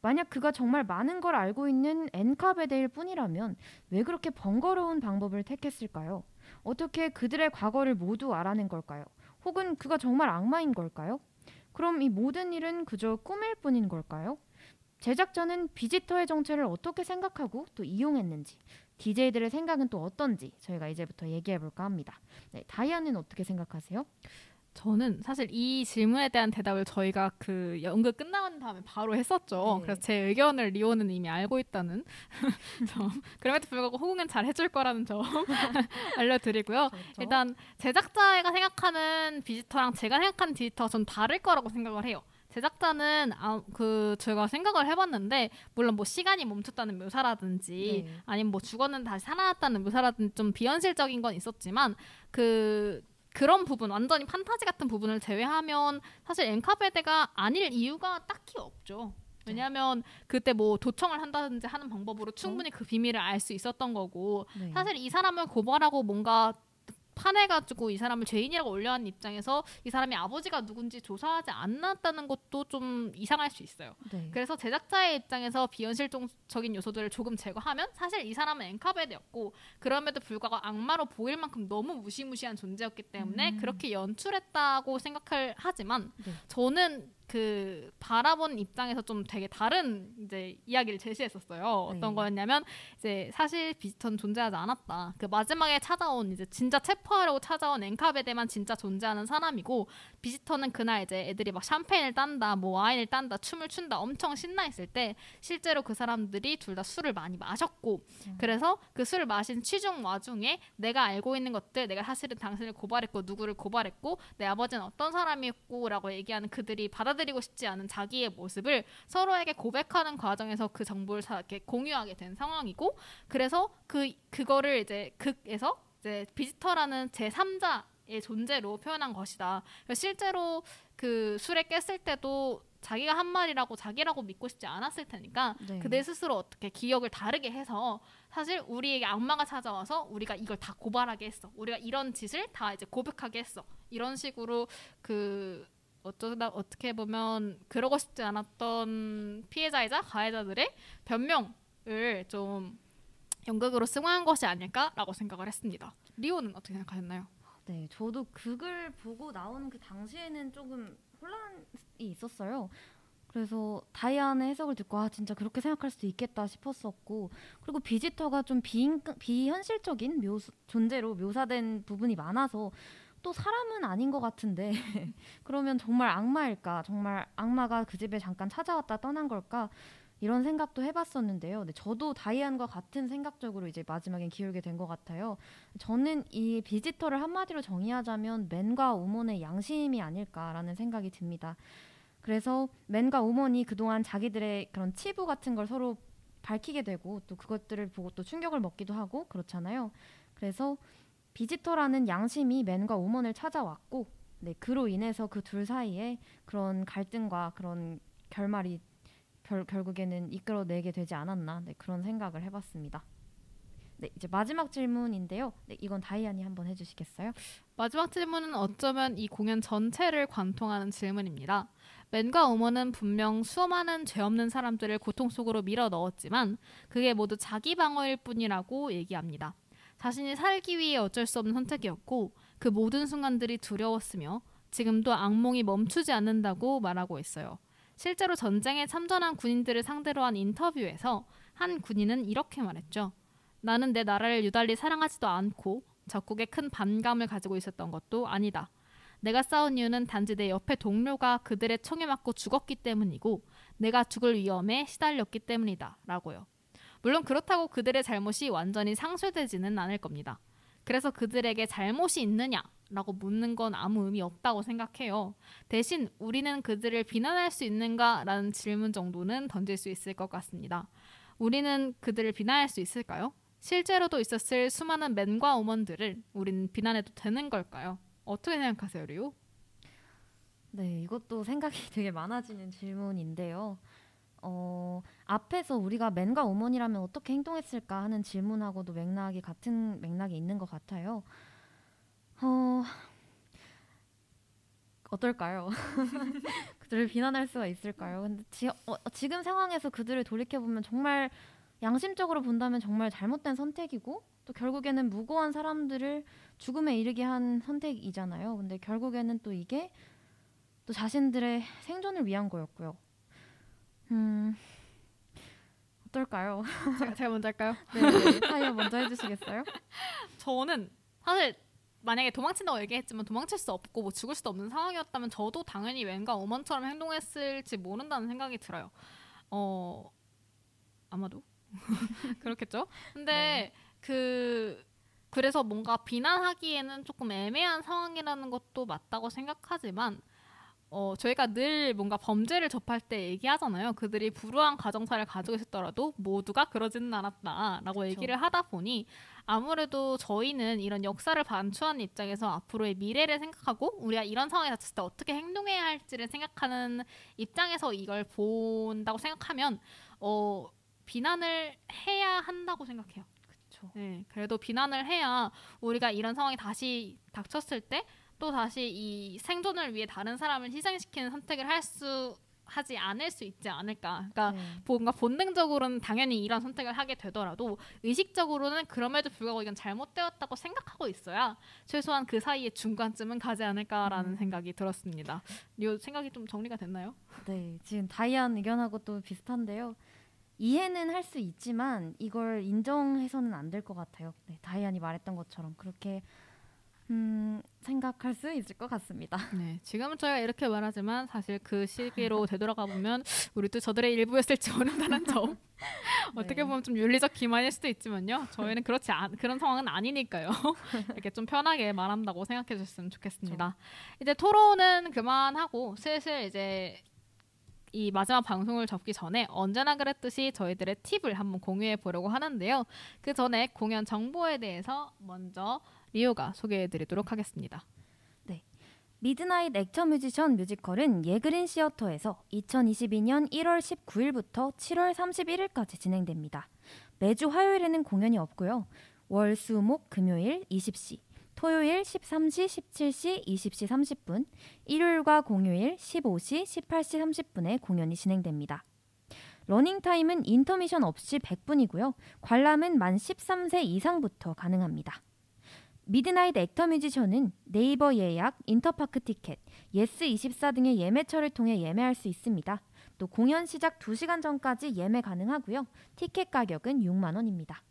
만약 그가 정말 많은 걸 알고 있는 엔카베데일 뿐이라면 왜 그렇게 번거로운 방법을 택했을까요? 어떻게 그들의 과거를 모두 알아낸 걸까요? 혹은 그가 정말 악마인 걸까요? 그럼 이 모든 일은 그저 꿈일 뿐인 걸까요? 제작자는 비지터의 정체를 어떻게 생각하고 또 이용했는지, DJ들의 생각은 또 어떤지 저희가 이제부터 얘기해 볼까 합니다. 네, 다이아는 어떻게 생각하세요? 저는 사실 이 질문에 대한 대답을 저희가 그 연극 끝나는 다음에 바로 했었죠. 네. 그래서 제 의견을 리오는 이미 알고 있다는 점. 그럼에도 불구하고 호응은 잘 해줄 거라는 점 알려드리고요. 일단 제작자가 생각하는 비지터랑 제가 생각하는 비지터가 좀 다를 거라고 생각을 해요. 제작자는 아, 그 제가 생각을 해봤는데 물론 뭐 시간이 멈췄다는 묘사라든지 네. 아니면 뭐 죽었는데 다시 살아났다는 묘사라든지 좀 비현실적인 건 있었지만 그 그런 부분 완전히 판타지 같은 부분을 제외하면 사실 엔카베데가 아닐 이유가 딱히 없죠. 왜냐하면 그때 뭐 도청을 한다든지 하는 방법으로 충분히 그 비밀을 알 수 있었던 거고 네. 사실 이 사람을 고발하고 뭔가 파내가지고 이 사람을 죄인이라고 올려한 입장에서 이 사람이 아버지가 누군지 조사하지 않았다는 것도 좀 이상할 수 있어요. 네. 그래서 제작자의 입장에서 비현실적인 요소들을 조금 제거하면 사실 이 사람은 엔카베드였고 그럼에도 불구하고 악마로 보일 만큼 너무 무시무시한 존재였기 때문에 음. 그렇게 연출했다고 생각을 하지만 네. 저는 그 바라본 입장에서 좀 되게 다른 이제 이야기를 제시했었어요. 어떤 네. 거였냐면 이제 사실 비스턴 존재하지 않았다. 그 마지막에 찾아온 이제 진짜 체포하려고 찾아온 엔카베데만 진짜 존재하는 사람이고 비지터는 그날 이제 애들이 막 샴페인을 딴다, 뭐 와인을 딴다, 춤을 춘다, 엄청 신나 있을 때 실제로 그 사람들이 둘 다 술을 많이 마셨고 그래서 그 술을 마신 취중 와중에 내가 알고 있는 것들, 내가 사실은 당신을 고발했고 누구를 고발했고 내 아버지는 어떤 사람이었고라고 얘기하는 그들이 받아 들이고 싶지 않은 자기의 모습을 서로에게 고백하는 과정에서 그 정보를 다 이렇게 공유하게 된 상황이고 그래서 그 그거를 이제 극에서 이제 비지터라는 제 3자의 존재로 표현한 것이다. 실제로 그 술에 깼을 때도 자기가 한 말이라고 자기라고 믿고 싶지 않았을 테니까 네. 그들 스스로 어떻게 기억을 다르게 해서 사실 우리에게 악마가 찾아와서 우리가 이걸 다 고발하게 했어. 우리가 이런 짓을 다 이제 고백하게 했어. 이런 식으로 그 어쩌다 어떻게 보면 그러고 싶지 않았던 피해자이자 가해자들의 변명을 좀 연극으로 승화한 것이 아닐까라고 생각을 했습니다. 리오는 어떻게 생각하셨나요? 네, 저도 극을 보고 나오는 그 당시에는 조금 혼란이 있었어요. 그래서 다이안의 해석을 듣고 아 진짜 그렇게 생각할 수도 있겠다 싶었었고 그리고 비지터가 좀 비인, 비현실적인 묘 존재로 묘사된 부분이 많아서 또 사람은 아닌 것 같은데 그러면 정말 악마일까 정말 악마가 그 집에 잠깐 찾아왔다 떠난 걸까 이런 생각도 해봤었는데요. 네, 저도 다이안과 같은 생각적으로 이제 마지막엔 기울게 된 것 같아요. 저는 이 비지터를 한마디로 정의하자면 맨과 우먼의 양심이 아닐까라는 생각이 듭니다. 그래서 맨과 우먼이 그동안 자기들의 그런 치부 같은 걸 서로 밝히게 되고 또 그것들을 보고 또 충격을 먹기도 하고 그렇잖아요. 그래서 비지터라는 양심이 맨과 우먼을 찾아왔고 네, 그로 인해서 그 둘 사이에 그런 갈등과 그런 결말이 결, 결국에는 이끌어내게 되지 않았나 네, 그런 생각을 해봤습니다. 네, 이제 마지막 질문인데요. 네, 이건 다이안이 한번 해주시겠어요? 마지막 질문은 어쩌면 이 공연 전체를 관통하는 질문입니다. 맨과 우먼은 분명 수많은 죄 없는 사람들을 고통 속으로 밀어 넣었지만 그게 모두 자기 방어일 뿐이라고 얘기합니다. 자신이 살기 위해 어쩔 수 없는 선택이었고 그 모든 순간들이 두려웠으며 지금도 악몽이 멈추지 않는다고 말하고 있어요. 실제로 전쟁에 참전한 군인들을 상대로 한 인터뷰에서 한 군인은 이렇게 말했죠. 나는 내 나라를 유달리 사랑하지도 않고 적국에 큰 반감을 가지고 있었던 것도 아니다. 내가 싸운 이유는 단지 내 옆에 동료가 그들의 총에 맞고 죽었기 때문이고 내가 죽을 위험에 시달렸기 때문이다. 라고요. 물론 그렇다고 그들의 잘못이 완전히 상쇄되지는 않을 겁니다. 그래서 그들에게 잘못이 있느냐? 라고 묻는 건 아무 의미 없다고 생각해요. 대신 우리는 그들을 비난할 수 있는가? 라는 질문 정도는 던질 수 있을 것 같습니다. 우리는 그들을 비난할 수 있을까요? 실제로도 있었을 수많은 맨과 우먼들을 우리는 비난해도 되는 걸까요? 어떻게 생각하세요, 리오? 네, 이것도 생각이 되게 많아지는 질문인데요. 어, 앞에서 우리가 맨과 우먼이라면 어떻게 행동했을까 하는 질문하고도 맥락이 같은 맥락이 있는 것 같아요. 어, 어떨까요? 그들을 비난할 수가 있을까요? 근데 지, 어, 지금 상황에서 그들을 돌이켜 보면 정말 양심적으로 본다면 정말 잘못된 선택이고 또 결국에는 무고한 사람들을 죽음에 이르게 한 선택이잖아요. 근데 결국에는 또 이게 또 자신들의 생존을 위한 거였고요. 음 어떨까요? 제가, 제가 먼저 할까요? 네, 타이어 먼저 해주시겠어요? 저는 사실 만약에 도망친다고 얘기했지만 도망칠 수 없고 뭐 죽을 수도 없는 상황이었다면 저도 당연히 웬가 오먼처럼 행동했을지 모른다는 생각이 들어요. 어 아마도 그렇겠죠. 근데 네. 그 그래서 뭔가 비난하기에는 조금 애매한 상황이라는 것도 맞다고 생각하지만 어, 저희가 늘 뭔가 범죄를 접할 때 얘기하잖아요. 그들이 불우한 가정사를 가지고 있었더라도 모두가 그러지는 않았다라고 그쵸. 얘기를 하다 보니 아무래도 저희는 이런 역사를 반추하는 입장에서 앞으로의 미래를 생각하고 우리가 이런 상황에 닥쳤을 때 어떻게 행동해야 할지를 생각하는 입장에서 이걸 본다고 생각하면 어, 비난을 해야 한다고 생각해요. 그렇죠. 네, 그래도 비난을 해야 우리가 이런 상황이 다시 닥쳤을 때 또 다시 이 생존을 위해 다른 사람을 희생시키는 선택을 할 수 하지 않을 수 있지 않을까. 그러니까 네. 뭔가 본능적으로는 당연히 이런 선택을 하게 되더라도 의식적으로는 그럼에도 불구하고 이건 잘못되었다고 생각하고 있어야 최소한 그 사이의 중간쯤은 가지 않을까라는 음. 생각이 들었습니다. 이 생각이 좀 정리가 됐나요? 네, 지금 다이안 의견하고 또 비슷한데요. 이해는 할 수 있지만 이걸 인정해서는 안 될 것 같아요. 네, 다이안이 말했던 것처럼 그렇게 음, 생각할 수 있을 것 같습니다. 네, 지금은 저희가 이렇게 말하지만 사실 그 시기로 되돌아가 보면 우리도 저들의 일부였을지 모른다는 점. 어떻게 네. 보면 좀 윤리적 기만일 수도 있지만요. 저희는 그렇지 않 그런 상황은 아니니까요. 이렇게 좀 편하게 말한다고 생각해 주셨으면 좋겠습니다. 이제 토론은 그만하고 슬슬 이제 이 마지막 방송을 접기 전에 언제나 그랬듯이 저희들의 팁을 한번 공유해 보려고 하는데요. 그 전에 공연 정보에 대해서 먼저 리오가 소개해 드리도록 하겠습니다. 미드나잇 actor musician 뮤지컬은 예그린 시어터에서 2022년 1월 19일부터 7월 31일까지 진행됩니다. 매주 화요일에는 공연이 없고요. 월, 수, 목, 금요일 20시, 토요일 13시, 17시, 20시 30분, 일요일과 공휴일 15시, 18시 30분에 공연이 진행됩니다. 러닝 타임은 인터미션 없이 100분이고요. 관람은 만 13세 이상부터 가능합니다. 미드나잇 actor musician은 네이버 예약, 인터파크 티켓, 예스24 등의 예매처를 통해 예매할 수 있습니다. 또 공연 시작 2시간 전까지 예매 가능하고요. 티켓 가격은 6만 원입니다.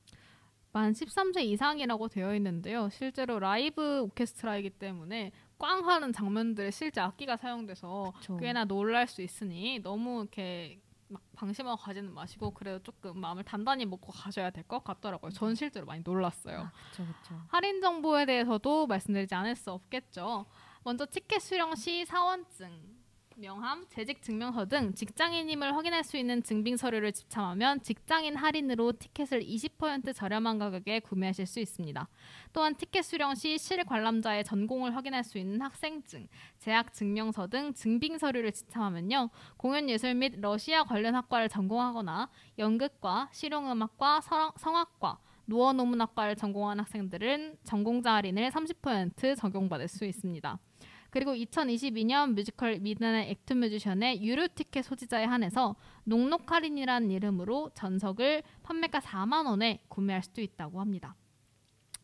만 13세 이상이라고 되어 있는데요. 실제로 라이브 오케스트라이기 때문에 꽝 하는 장면들에 실제 악기가 사용돼서 그쵸. 꽤나 놀랄 수 있으니 너무 이렇게 막 방심하고 가지는 마시고 그래도 조금 마음을 단단히 먹고 가셔야 될 것 같더라고요. 전 실제로 많이 놀랐어요. 그렇죠, 그렇죠. 할인 정보에 대해서도 말씀드리지 않을 수 없겠죠. 먼저 티켓 수령 시 사원증, 명함, 재직 증명서 등 직장인임을 확인할 수 있는 증빙 서류를 집참하면 직장인 할인으로 티켓을 20% 저렴한 가격에 구매하실 수 있습니다. 또한 티켓 수령 시 실관람자의 전공을 확인할 수 있는 학생증, 재학 증명서 등 증빙 서류를 지참하면요. 공연 예술 및 러시아 관련 학과를 전공하거나 연극과 실용음악과 성- 성악과 노어노문학과를 전공한 학생들은 전공자 할인을 30% 적용받을 수 있습니다. 그리고 2022년 뮤지컬 미드나잇 actor musician의 유료 티켓 소지자에 한해서 녹록 할인이라는 이름으로 전석을 판매가 4만 원에 구매할 수도 있다고 합니다.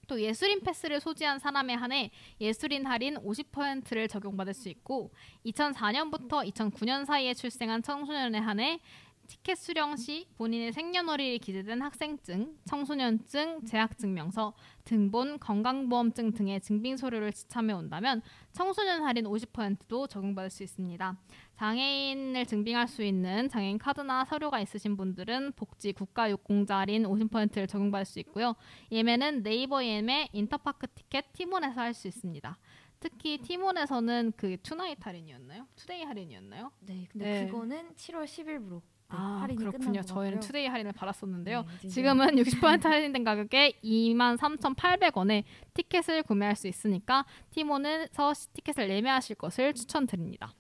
또 예술인 패스를 소지한 사람에 한해 예술인 할인 50%를 적용받을 수 있고 2004년부터 2009년 사이에 출생한 청소년에 한해 티켓 수령 시 본인의 생년월일이 기재된 학생증, 청소년증, 재학증명서, 등본, 건강보험증 등의 증빙 서류를 지참해 온다면 청소년 할인 50%도 적용받을 수 있습니다. 장애인을 증빙할 수 있는 장애인 카드나 서류가 있으신 분들은 복지 국가 유공자 할인 50%를 적용받을 수 있고요. 예매는 네이버 예매, 인터파크 티켓, 티몬에서 할 수 있습니다. 특히 티몬에서는 그 tonight 할인이었나요? today 할인이었나요? 네, 근데 네. 그거는 7월 10일부로 네, 아 할인이 그렇군요. 저희는. today 할인을 받았었는데요. 네, 지금은 60% 할인된 가격에 23,800원에 티켓을 구매할 수 있으니까 티몬에서 시- 티켓을 예매하실 것을 추천드립니다.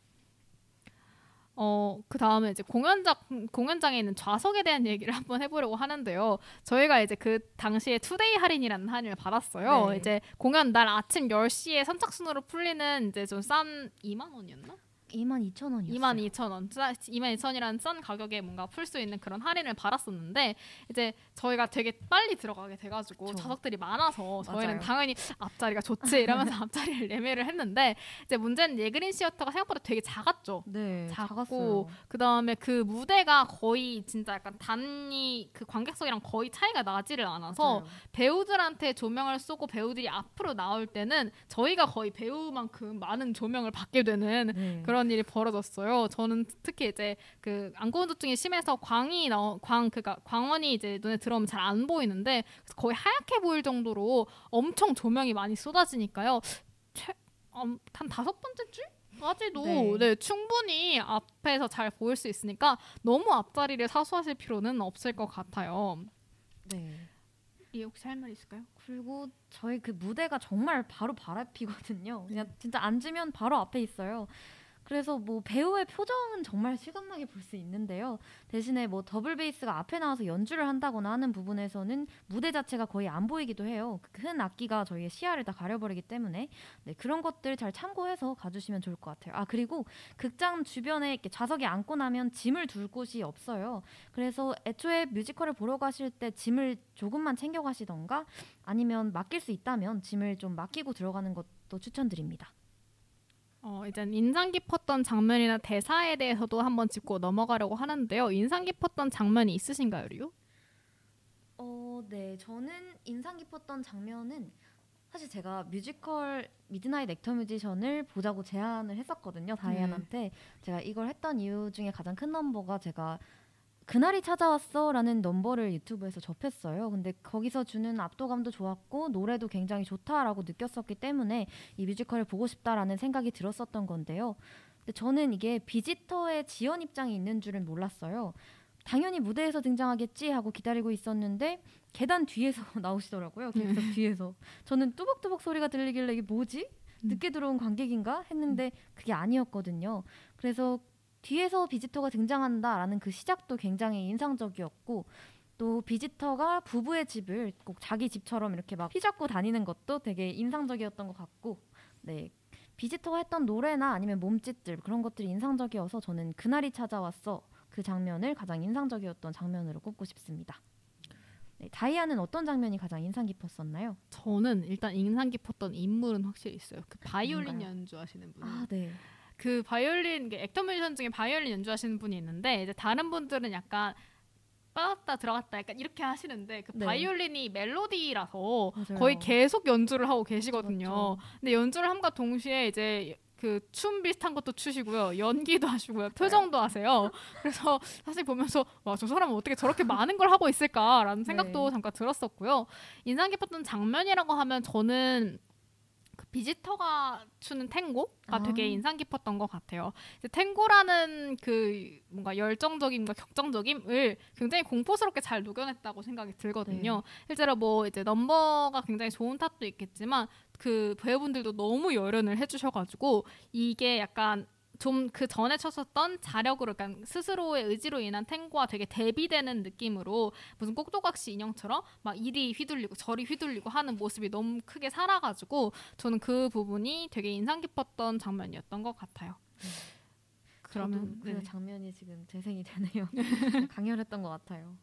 어, 그 다음에 이제 공연장, 공연장에 있는 좌석에 대한 얘기를 한번 해보려고 하는데요. 저희가 이제 그 당시에 today 할인이라는 할인을 받았어요. 네. 이제 공연 날 아침 10시에 선착순으로 풀리는 이제 좀 싼 2만 원이었나? 22,000원이었어요. 2만 2천 원, 2만 2천 원이라는 싼 가격에 뭔가 풀 수 있는 그런 할인을 받았었는데 이제 저희가 되게 빨리 들어가게 돼 가지고 그쵸. 좌석들이 많아서 저희는 맞아요. 당연히 앞자리가 좋지 이러면서 앞자리를 예매를 했는데 이제 문제는 예그린 시어터가 생각보다 되게 작았죠. 네, 작고 작았어요. 그 다음에 그 무대가 거의 진짜 약간 단위 그 관객석이랑 거의 차이가 나지를 않아서 맞아요. 배우들한테 조명을 쏘고 배우들이 앞으로 나올 때는 저희가 거의 배우만큼 많은 조명을 받게 되는 네. 그런 일이 벌어졌어요. 저는 특히 이제 그 안구운두증이 심해서 광이 나광 그가 광원이 이제 눈에 들어오면 잘 안 보이는데 거의 하얗게 보일 정도로 엄청 조명이 많이 쏟아지니까요. 최, 음, 한 다섯 번째 줄 까지도 네. 네. 충분히 앞에서 잘 보일 수 있으니까 너무 앞자리를 사수하실 필요는 없을 것 같아요. 네. 이 혹시 할 말 있을까요? 그리고 저희 그 무대가 정말 바로 발 앞이거든요. 그냥 진짜 앉으면 바로 앞에 있어요. 그래서 뭐 배우의 표정은 정말 실감나게 볼 수 있는데요. 대신에 뭐 더블 베이스가 앞에 나와서 연주를 한다거나 하는 부분에서는 무대 자체가 거의 안 보이기도 해요. 그큰 악기가 저희의 시야를 다 가려버리기 때문에 네, 그런 것들 잘 참고해서 가주시면 좋을 것 같아요. 아 그리고 극장 주변에 이렇게 좌석에 앉고 나면 짐을 둘 곳이 없어요. 그래서 애초에 뮤지컬을 보러 가실 때 짐을 조금만 챙겨 가시던가 아니면 맡길 수 있다면 짐을 좀 맡기고 들어가는 것도 추천드립니다. 어, 이제 인상 깊었던 장면이나 대사에 대해서도 한번 짚고 넘어가려고 하는데요. 인상 깊었던 장면이 있으신가요, 류? 어, 네. 저는 인상 깊었던 장면은 사실 제가 뮤지컬 미드나잇 actor musician을 보자고 제안을 했었거든요. 다이안한테. 제가 이걸 했던 이유 중에 가장 큰 넘버가 제가 그날이 찾아왔어라는 넘버를 유튜브에서 접했어요. 근데 거기서 주는 압도감도 좋았고 노래도 굉장히 좋다라고 느꼈었기 때문에 이 뮤지컬을 보고 싶다라는 생각이 들었었던 건데요. 근데 저는 이게 비지터의 지연 입장이 있는 줄은 몰랐어요. 당연히 무대에서 등장하겠지 하고 기다리고 있었는데 계단 뒤에서 나오시더라고요. 객석 뒤에서. 저는 뚜벅뚜벅 소리가 들리길래 이게 뭐지? 늦게 들어온 관객인가 했는데 그게 아니었거든요. 그래서 뒤에서 비지터가 등장한다라는 그 시작도 굉장히 인상적이었고 또 비지터가 부부의 집을 꼭 자기 집처럼 이렇게 막 휘잡고 다니는 것도 되게 인상적이었던 것 같고 네 visitor가 했던 노래나 아니면 몸짓들 그런 것들이 인상적이어서 저는 그날이 찾아왔어 그 장면을 가장 인상적이었던 장면으로 꼽고 싶습니다. 네, 다이아는 어떤 장면이 가장 인상 깊었었나요? 저는 일단 인상 깊었던 인물은 확실히 있어요. 그 바이올린 뭔가요? 연주하시는 분. 아 네. 그 바이올린 그 actor musician 중에 바이올린 연주하시는 분이 있는데 이제 다른 분들은 약간 빠졌다 들어갔다 약간 이렇게 하시는데 그 네. 바이올린이 멜로디라서 맞아요. 거의 계속 연주를 하고 계시거든요. 그렇죠. 근데 연주를 함과 동시에 이제 그 춤 비슷한 것도 추시고요. 연기도 하시고요. 표정도 하세요. 그래서 사실 보면서 와, 저 사람은 어떻게 저렇게 많은 걸 하고 있을까라는 생각도 네. 잠깐 들었었고요. 인상 깊었던 장면이라고 하면 저는 그 비지터가 추는 탱고가 아. 되게 인상 깊었던 것 같아요. 탱고라는 그 뭔가 열정적임과 격정적임을 굉장히 공포스럽게 잘 녹여냈다고 생각이 들거든요. 네. 실제로 뭐 이제 넘버가 굉장히 좋은 탓도 있겠지만 그 배우분들도 너무 열연을 해주셔가지고 이게 약간 좀 그 전에 쳤었던 자력으로 그러니까 스스로의 의지로 인한 탱고와 되게 대비되는 느낌으로 무슨 꼭두각시 인형처럼 막 이리 휘둘리고 저리 휘둘리고 하는 모습이 너무 크게 살아가지고 저는 그 부분이 되게 인상 깊었던 장면이었던 것 같아요. 그러면 그 네. 장면이 지금 재생이 되네요. 강렬했던 것 같아요.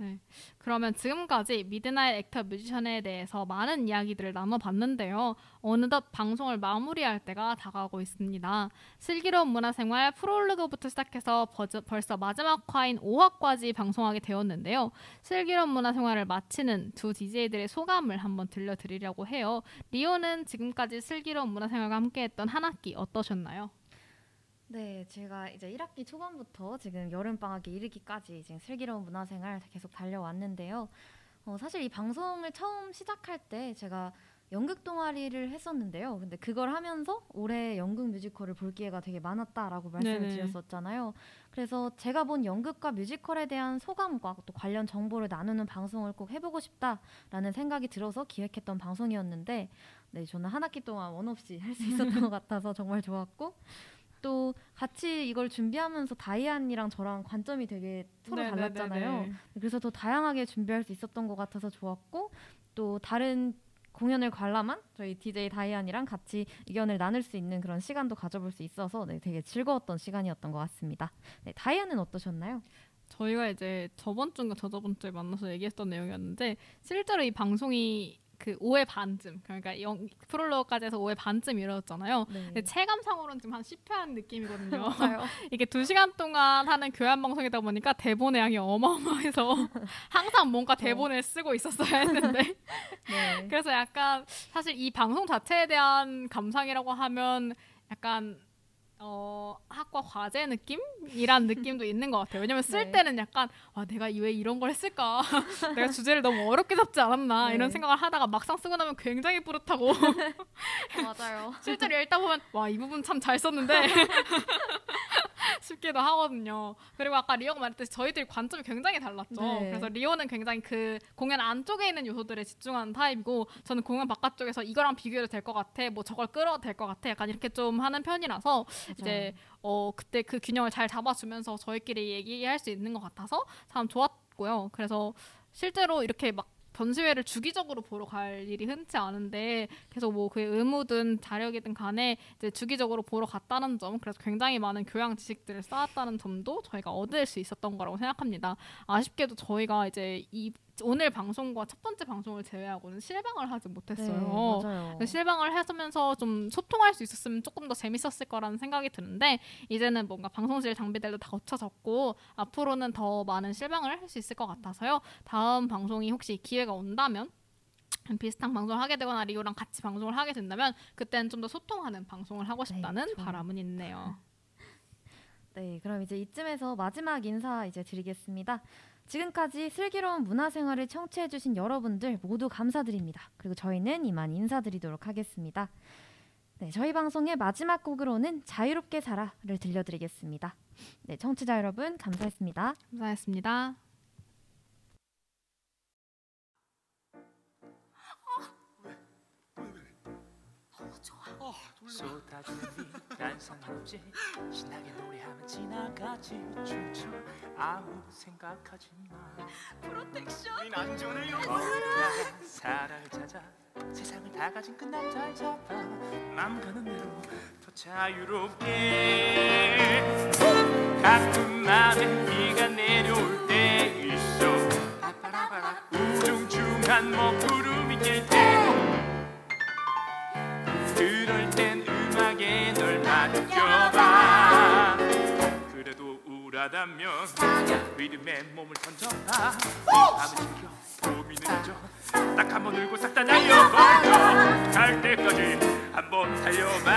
네. 그러면 지금까지 미드나잇 액터 뮤지션에 대해서 많은 이야기들을 나눠봤는데요. 어느덧 방송을 마무리할 때가 다가오고 있습니다. 슬기로운 문화생활 프롤로그부터 시작해서 버저, 벌써 마지막 화인 5화까지 방송하게 되었는데요. 슬기로운 문화생활을 마치는 두 DJ들의 소감을 한번 들려드리려고 해요. 리오는 지금까지 슬기로운 문화생활과 함께했던 한 학기 어떠셨나요? 네, 제가 이제 1학기 초반부터 지금 여름 방학에 이르기까지 지금 슬기로운 문화생활 계속 달려왔는데요. 어, 사실 이 방송을 처음 시작할 때 제가 연극 동아리를 했었는데요. 근데 그걸 하면서 올해 연극 뮤지컬을 볼 기회가 되게 많았다라고 말씀을 네네. 드렸었잖아요. 그래서 제가 본 연극과 뮤지컬에 대한 소감과 또 관련 정보를 나누는 방송을 꼭 해보고 싶다라는 생각이 들어서 기획했던 방송이었는데, 네, 저는 한 학기 동안 원 없이 할 수 있었던 것 같아서 정말 좋았고, 또 같이 이걸 준비하면서 다이안이랑 저랑 관점이 되게 서로 네네네네. 달랐잖아요. 그래서 더 다양하게 준비할 수 있었던 것 같아서 좋았고 또 다른 공연을 관람한 저희 DJ 다이안이랑 같이 의견을 나눌 수 있는 그런 시간도 가져볼 수 있어서 네, 되게 즐거웠던 시간이었던 것 같습니다. 네, 다이안은 어떠셨나요? 저희가 이제 저번 주인가 저저번 주에 만나서 얘기했던 내용이었는데 실제로 이 방송이 그 5회 반쯤 그러니까 영, 프롤로그까지 해서 5회 반쯤 이루어졌잖아요. 근데 체감상으로는 지금 한 10회 한 느낌이거든요. 이게 2시간 동안 하는 교양 방송이다 보니까 대본의 양이 어마어마해서 항상 뭔가 대본을 쓰고 있었어야 했는데 네. 그래서 약간 사실 이 방송 자체에 대한 감상이라고 하면 약간 어 학과 과제 느낌이란 느낌도 있는 것 같아요. 왜냐면 쓸 네. 때는 약간 아 내가 왜 이런 걸 했을까? 내가 주제를 너무 어렵게 잡지 않았나 네. 이런 생각을 하다가 막상 쓰고 나면 굉장히 뿌듯하고 맞아요. 실제로 읽다 보면 와 이 부분 참 잘 썼는데 싶기도 하거든요. 그리고 아까 리오가 말했듯이 저희들이 관점이 굉장히 달랐죠. 네. 그래서 리오는 굉장히 그 공연 안쪽에 있는 요소들에 집중하는 타입이고 저는 공연 바깥쪽에서 이거랑 비교해도 될 것 같아. 뭐 저걸 끌어도 될 것 같아. 약간 이렇게 좀 하는 편이라서 이제 어 그때 그 균형을 잘 잡아주면서 저희끼리 얘기할 수 있는 것 같아서 참 좋았고요. 그래서 실제로 이렇게 막 전시회를 주기적으로 보러 갈 일이 흔치 않은데 계속 뭐 그게 의무든 자력이든 간에 이제 주기적으로 보러 갔다는 점 그래서 굉장히 많은 교양 지식들을 쌓았다는 점도 저희가 얻을 수 있었던 거라고 생각합니다. 아쉽게도 저희가 이제 이 오늘 방송과 첫 번째 방송을 제외하고는 실방을 하지 못했어요. 네, 실방을 하면서 좀 소통할 수 있었으면 조금 더 재밌었을 거라는 생각이 드는데 이제는 뭔가 방송실 장비들도 다 고쳐졌고 앞으로는 더 많은 실방을 할 수 있을 것 같아서요. 다음 방송이 혹시 기회가 온다면 비슷한 방송을 하게 되거나 리오랑 같이 방송을 하게 된다면 그때는 좀 더 소통하는 방송을 하고 싶다는 네. 바람은 있네요. 네, 그럼 이제 이쯤에서 마지막 인사 이제 드리겠습니다. 지금까지 슬기로운 문화생활을 청취해주신 여러분들 모두 감사드립니다. 그리고 저희는 이만 인사드리도록 하겠습니다. 네, 저희 방송의 마지막 곡으로는 자유롭게 살아를 들려드리겠습니다. 네, 청취자 여러분 감사했습니다. 감사했습니다. 쏟아지는 비난 상관없지 신나게 노래하면 지나가지. 춤춰 아무 생각하지 마 우린 안전해요 어디다가 사랑을 찾아 세상을 다 가진 그 남자를 잡아 맘 가는 대로 더 자유롭게. 가끔 맘에 비가 내려올 때 있어. 우중충한 먹구름이 낄때 그럴 땐 음악에 널 맡겨봐. 그래도 우울하다면 리듬에 몸을 던져봐. 밤을 지켜 봄이 늦어 딱 한 번 울고 싹 다 날려버려 갈 때까지 한 번 달려봐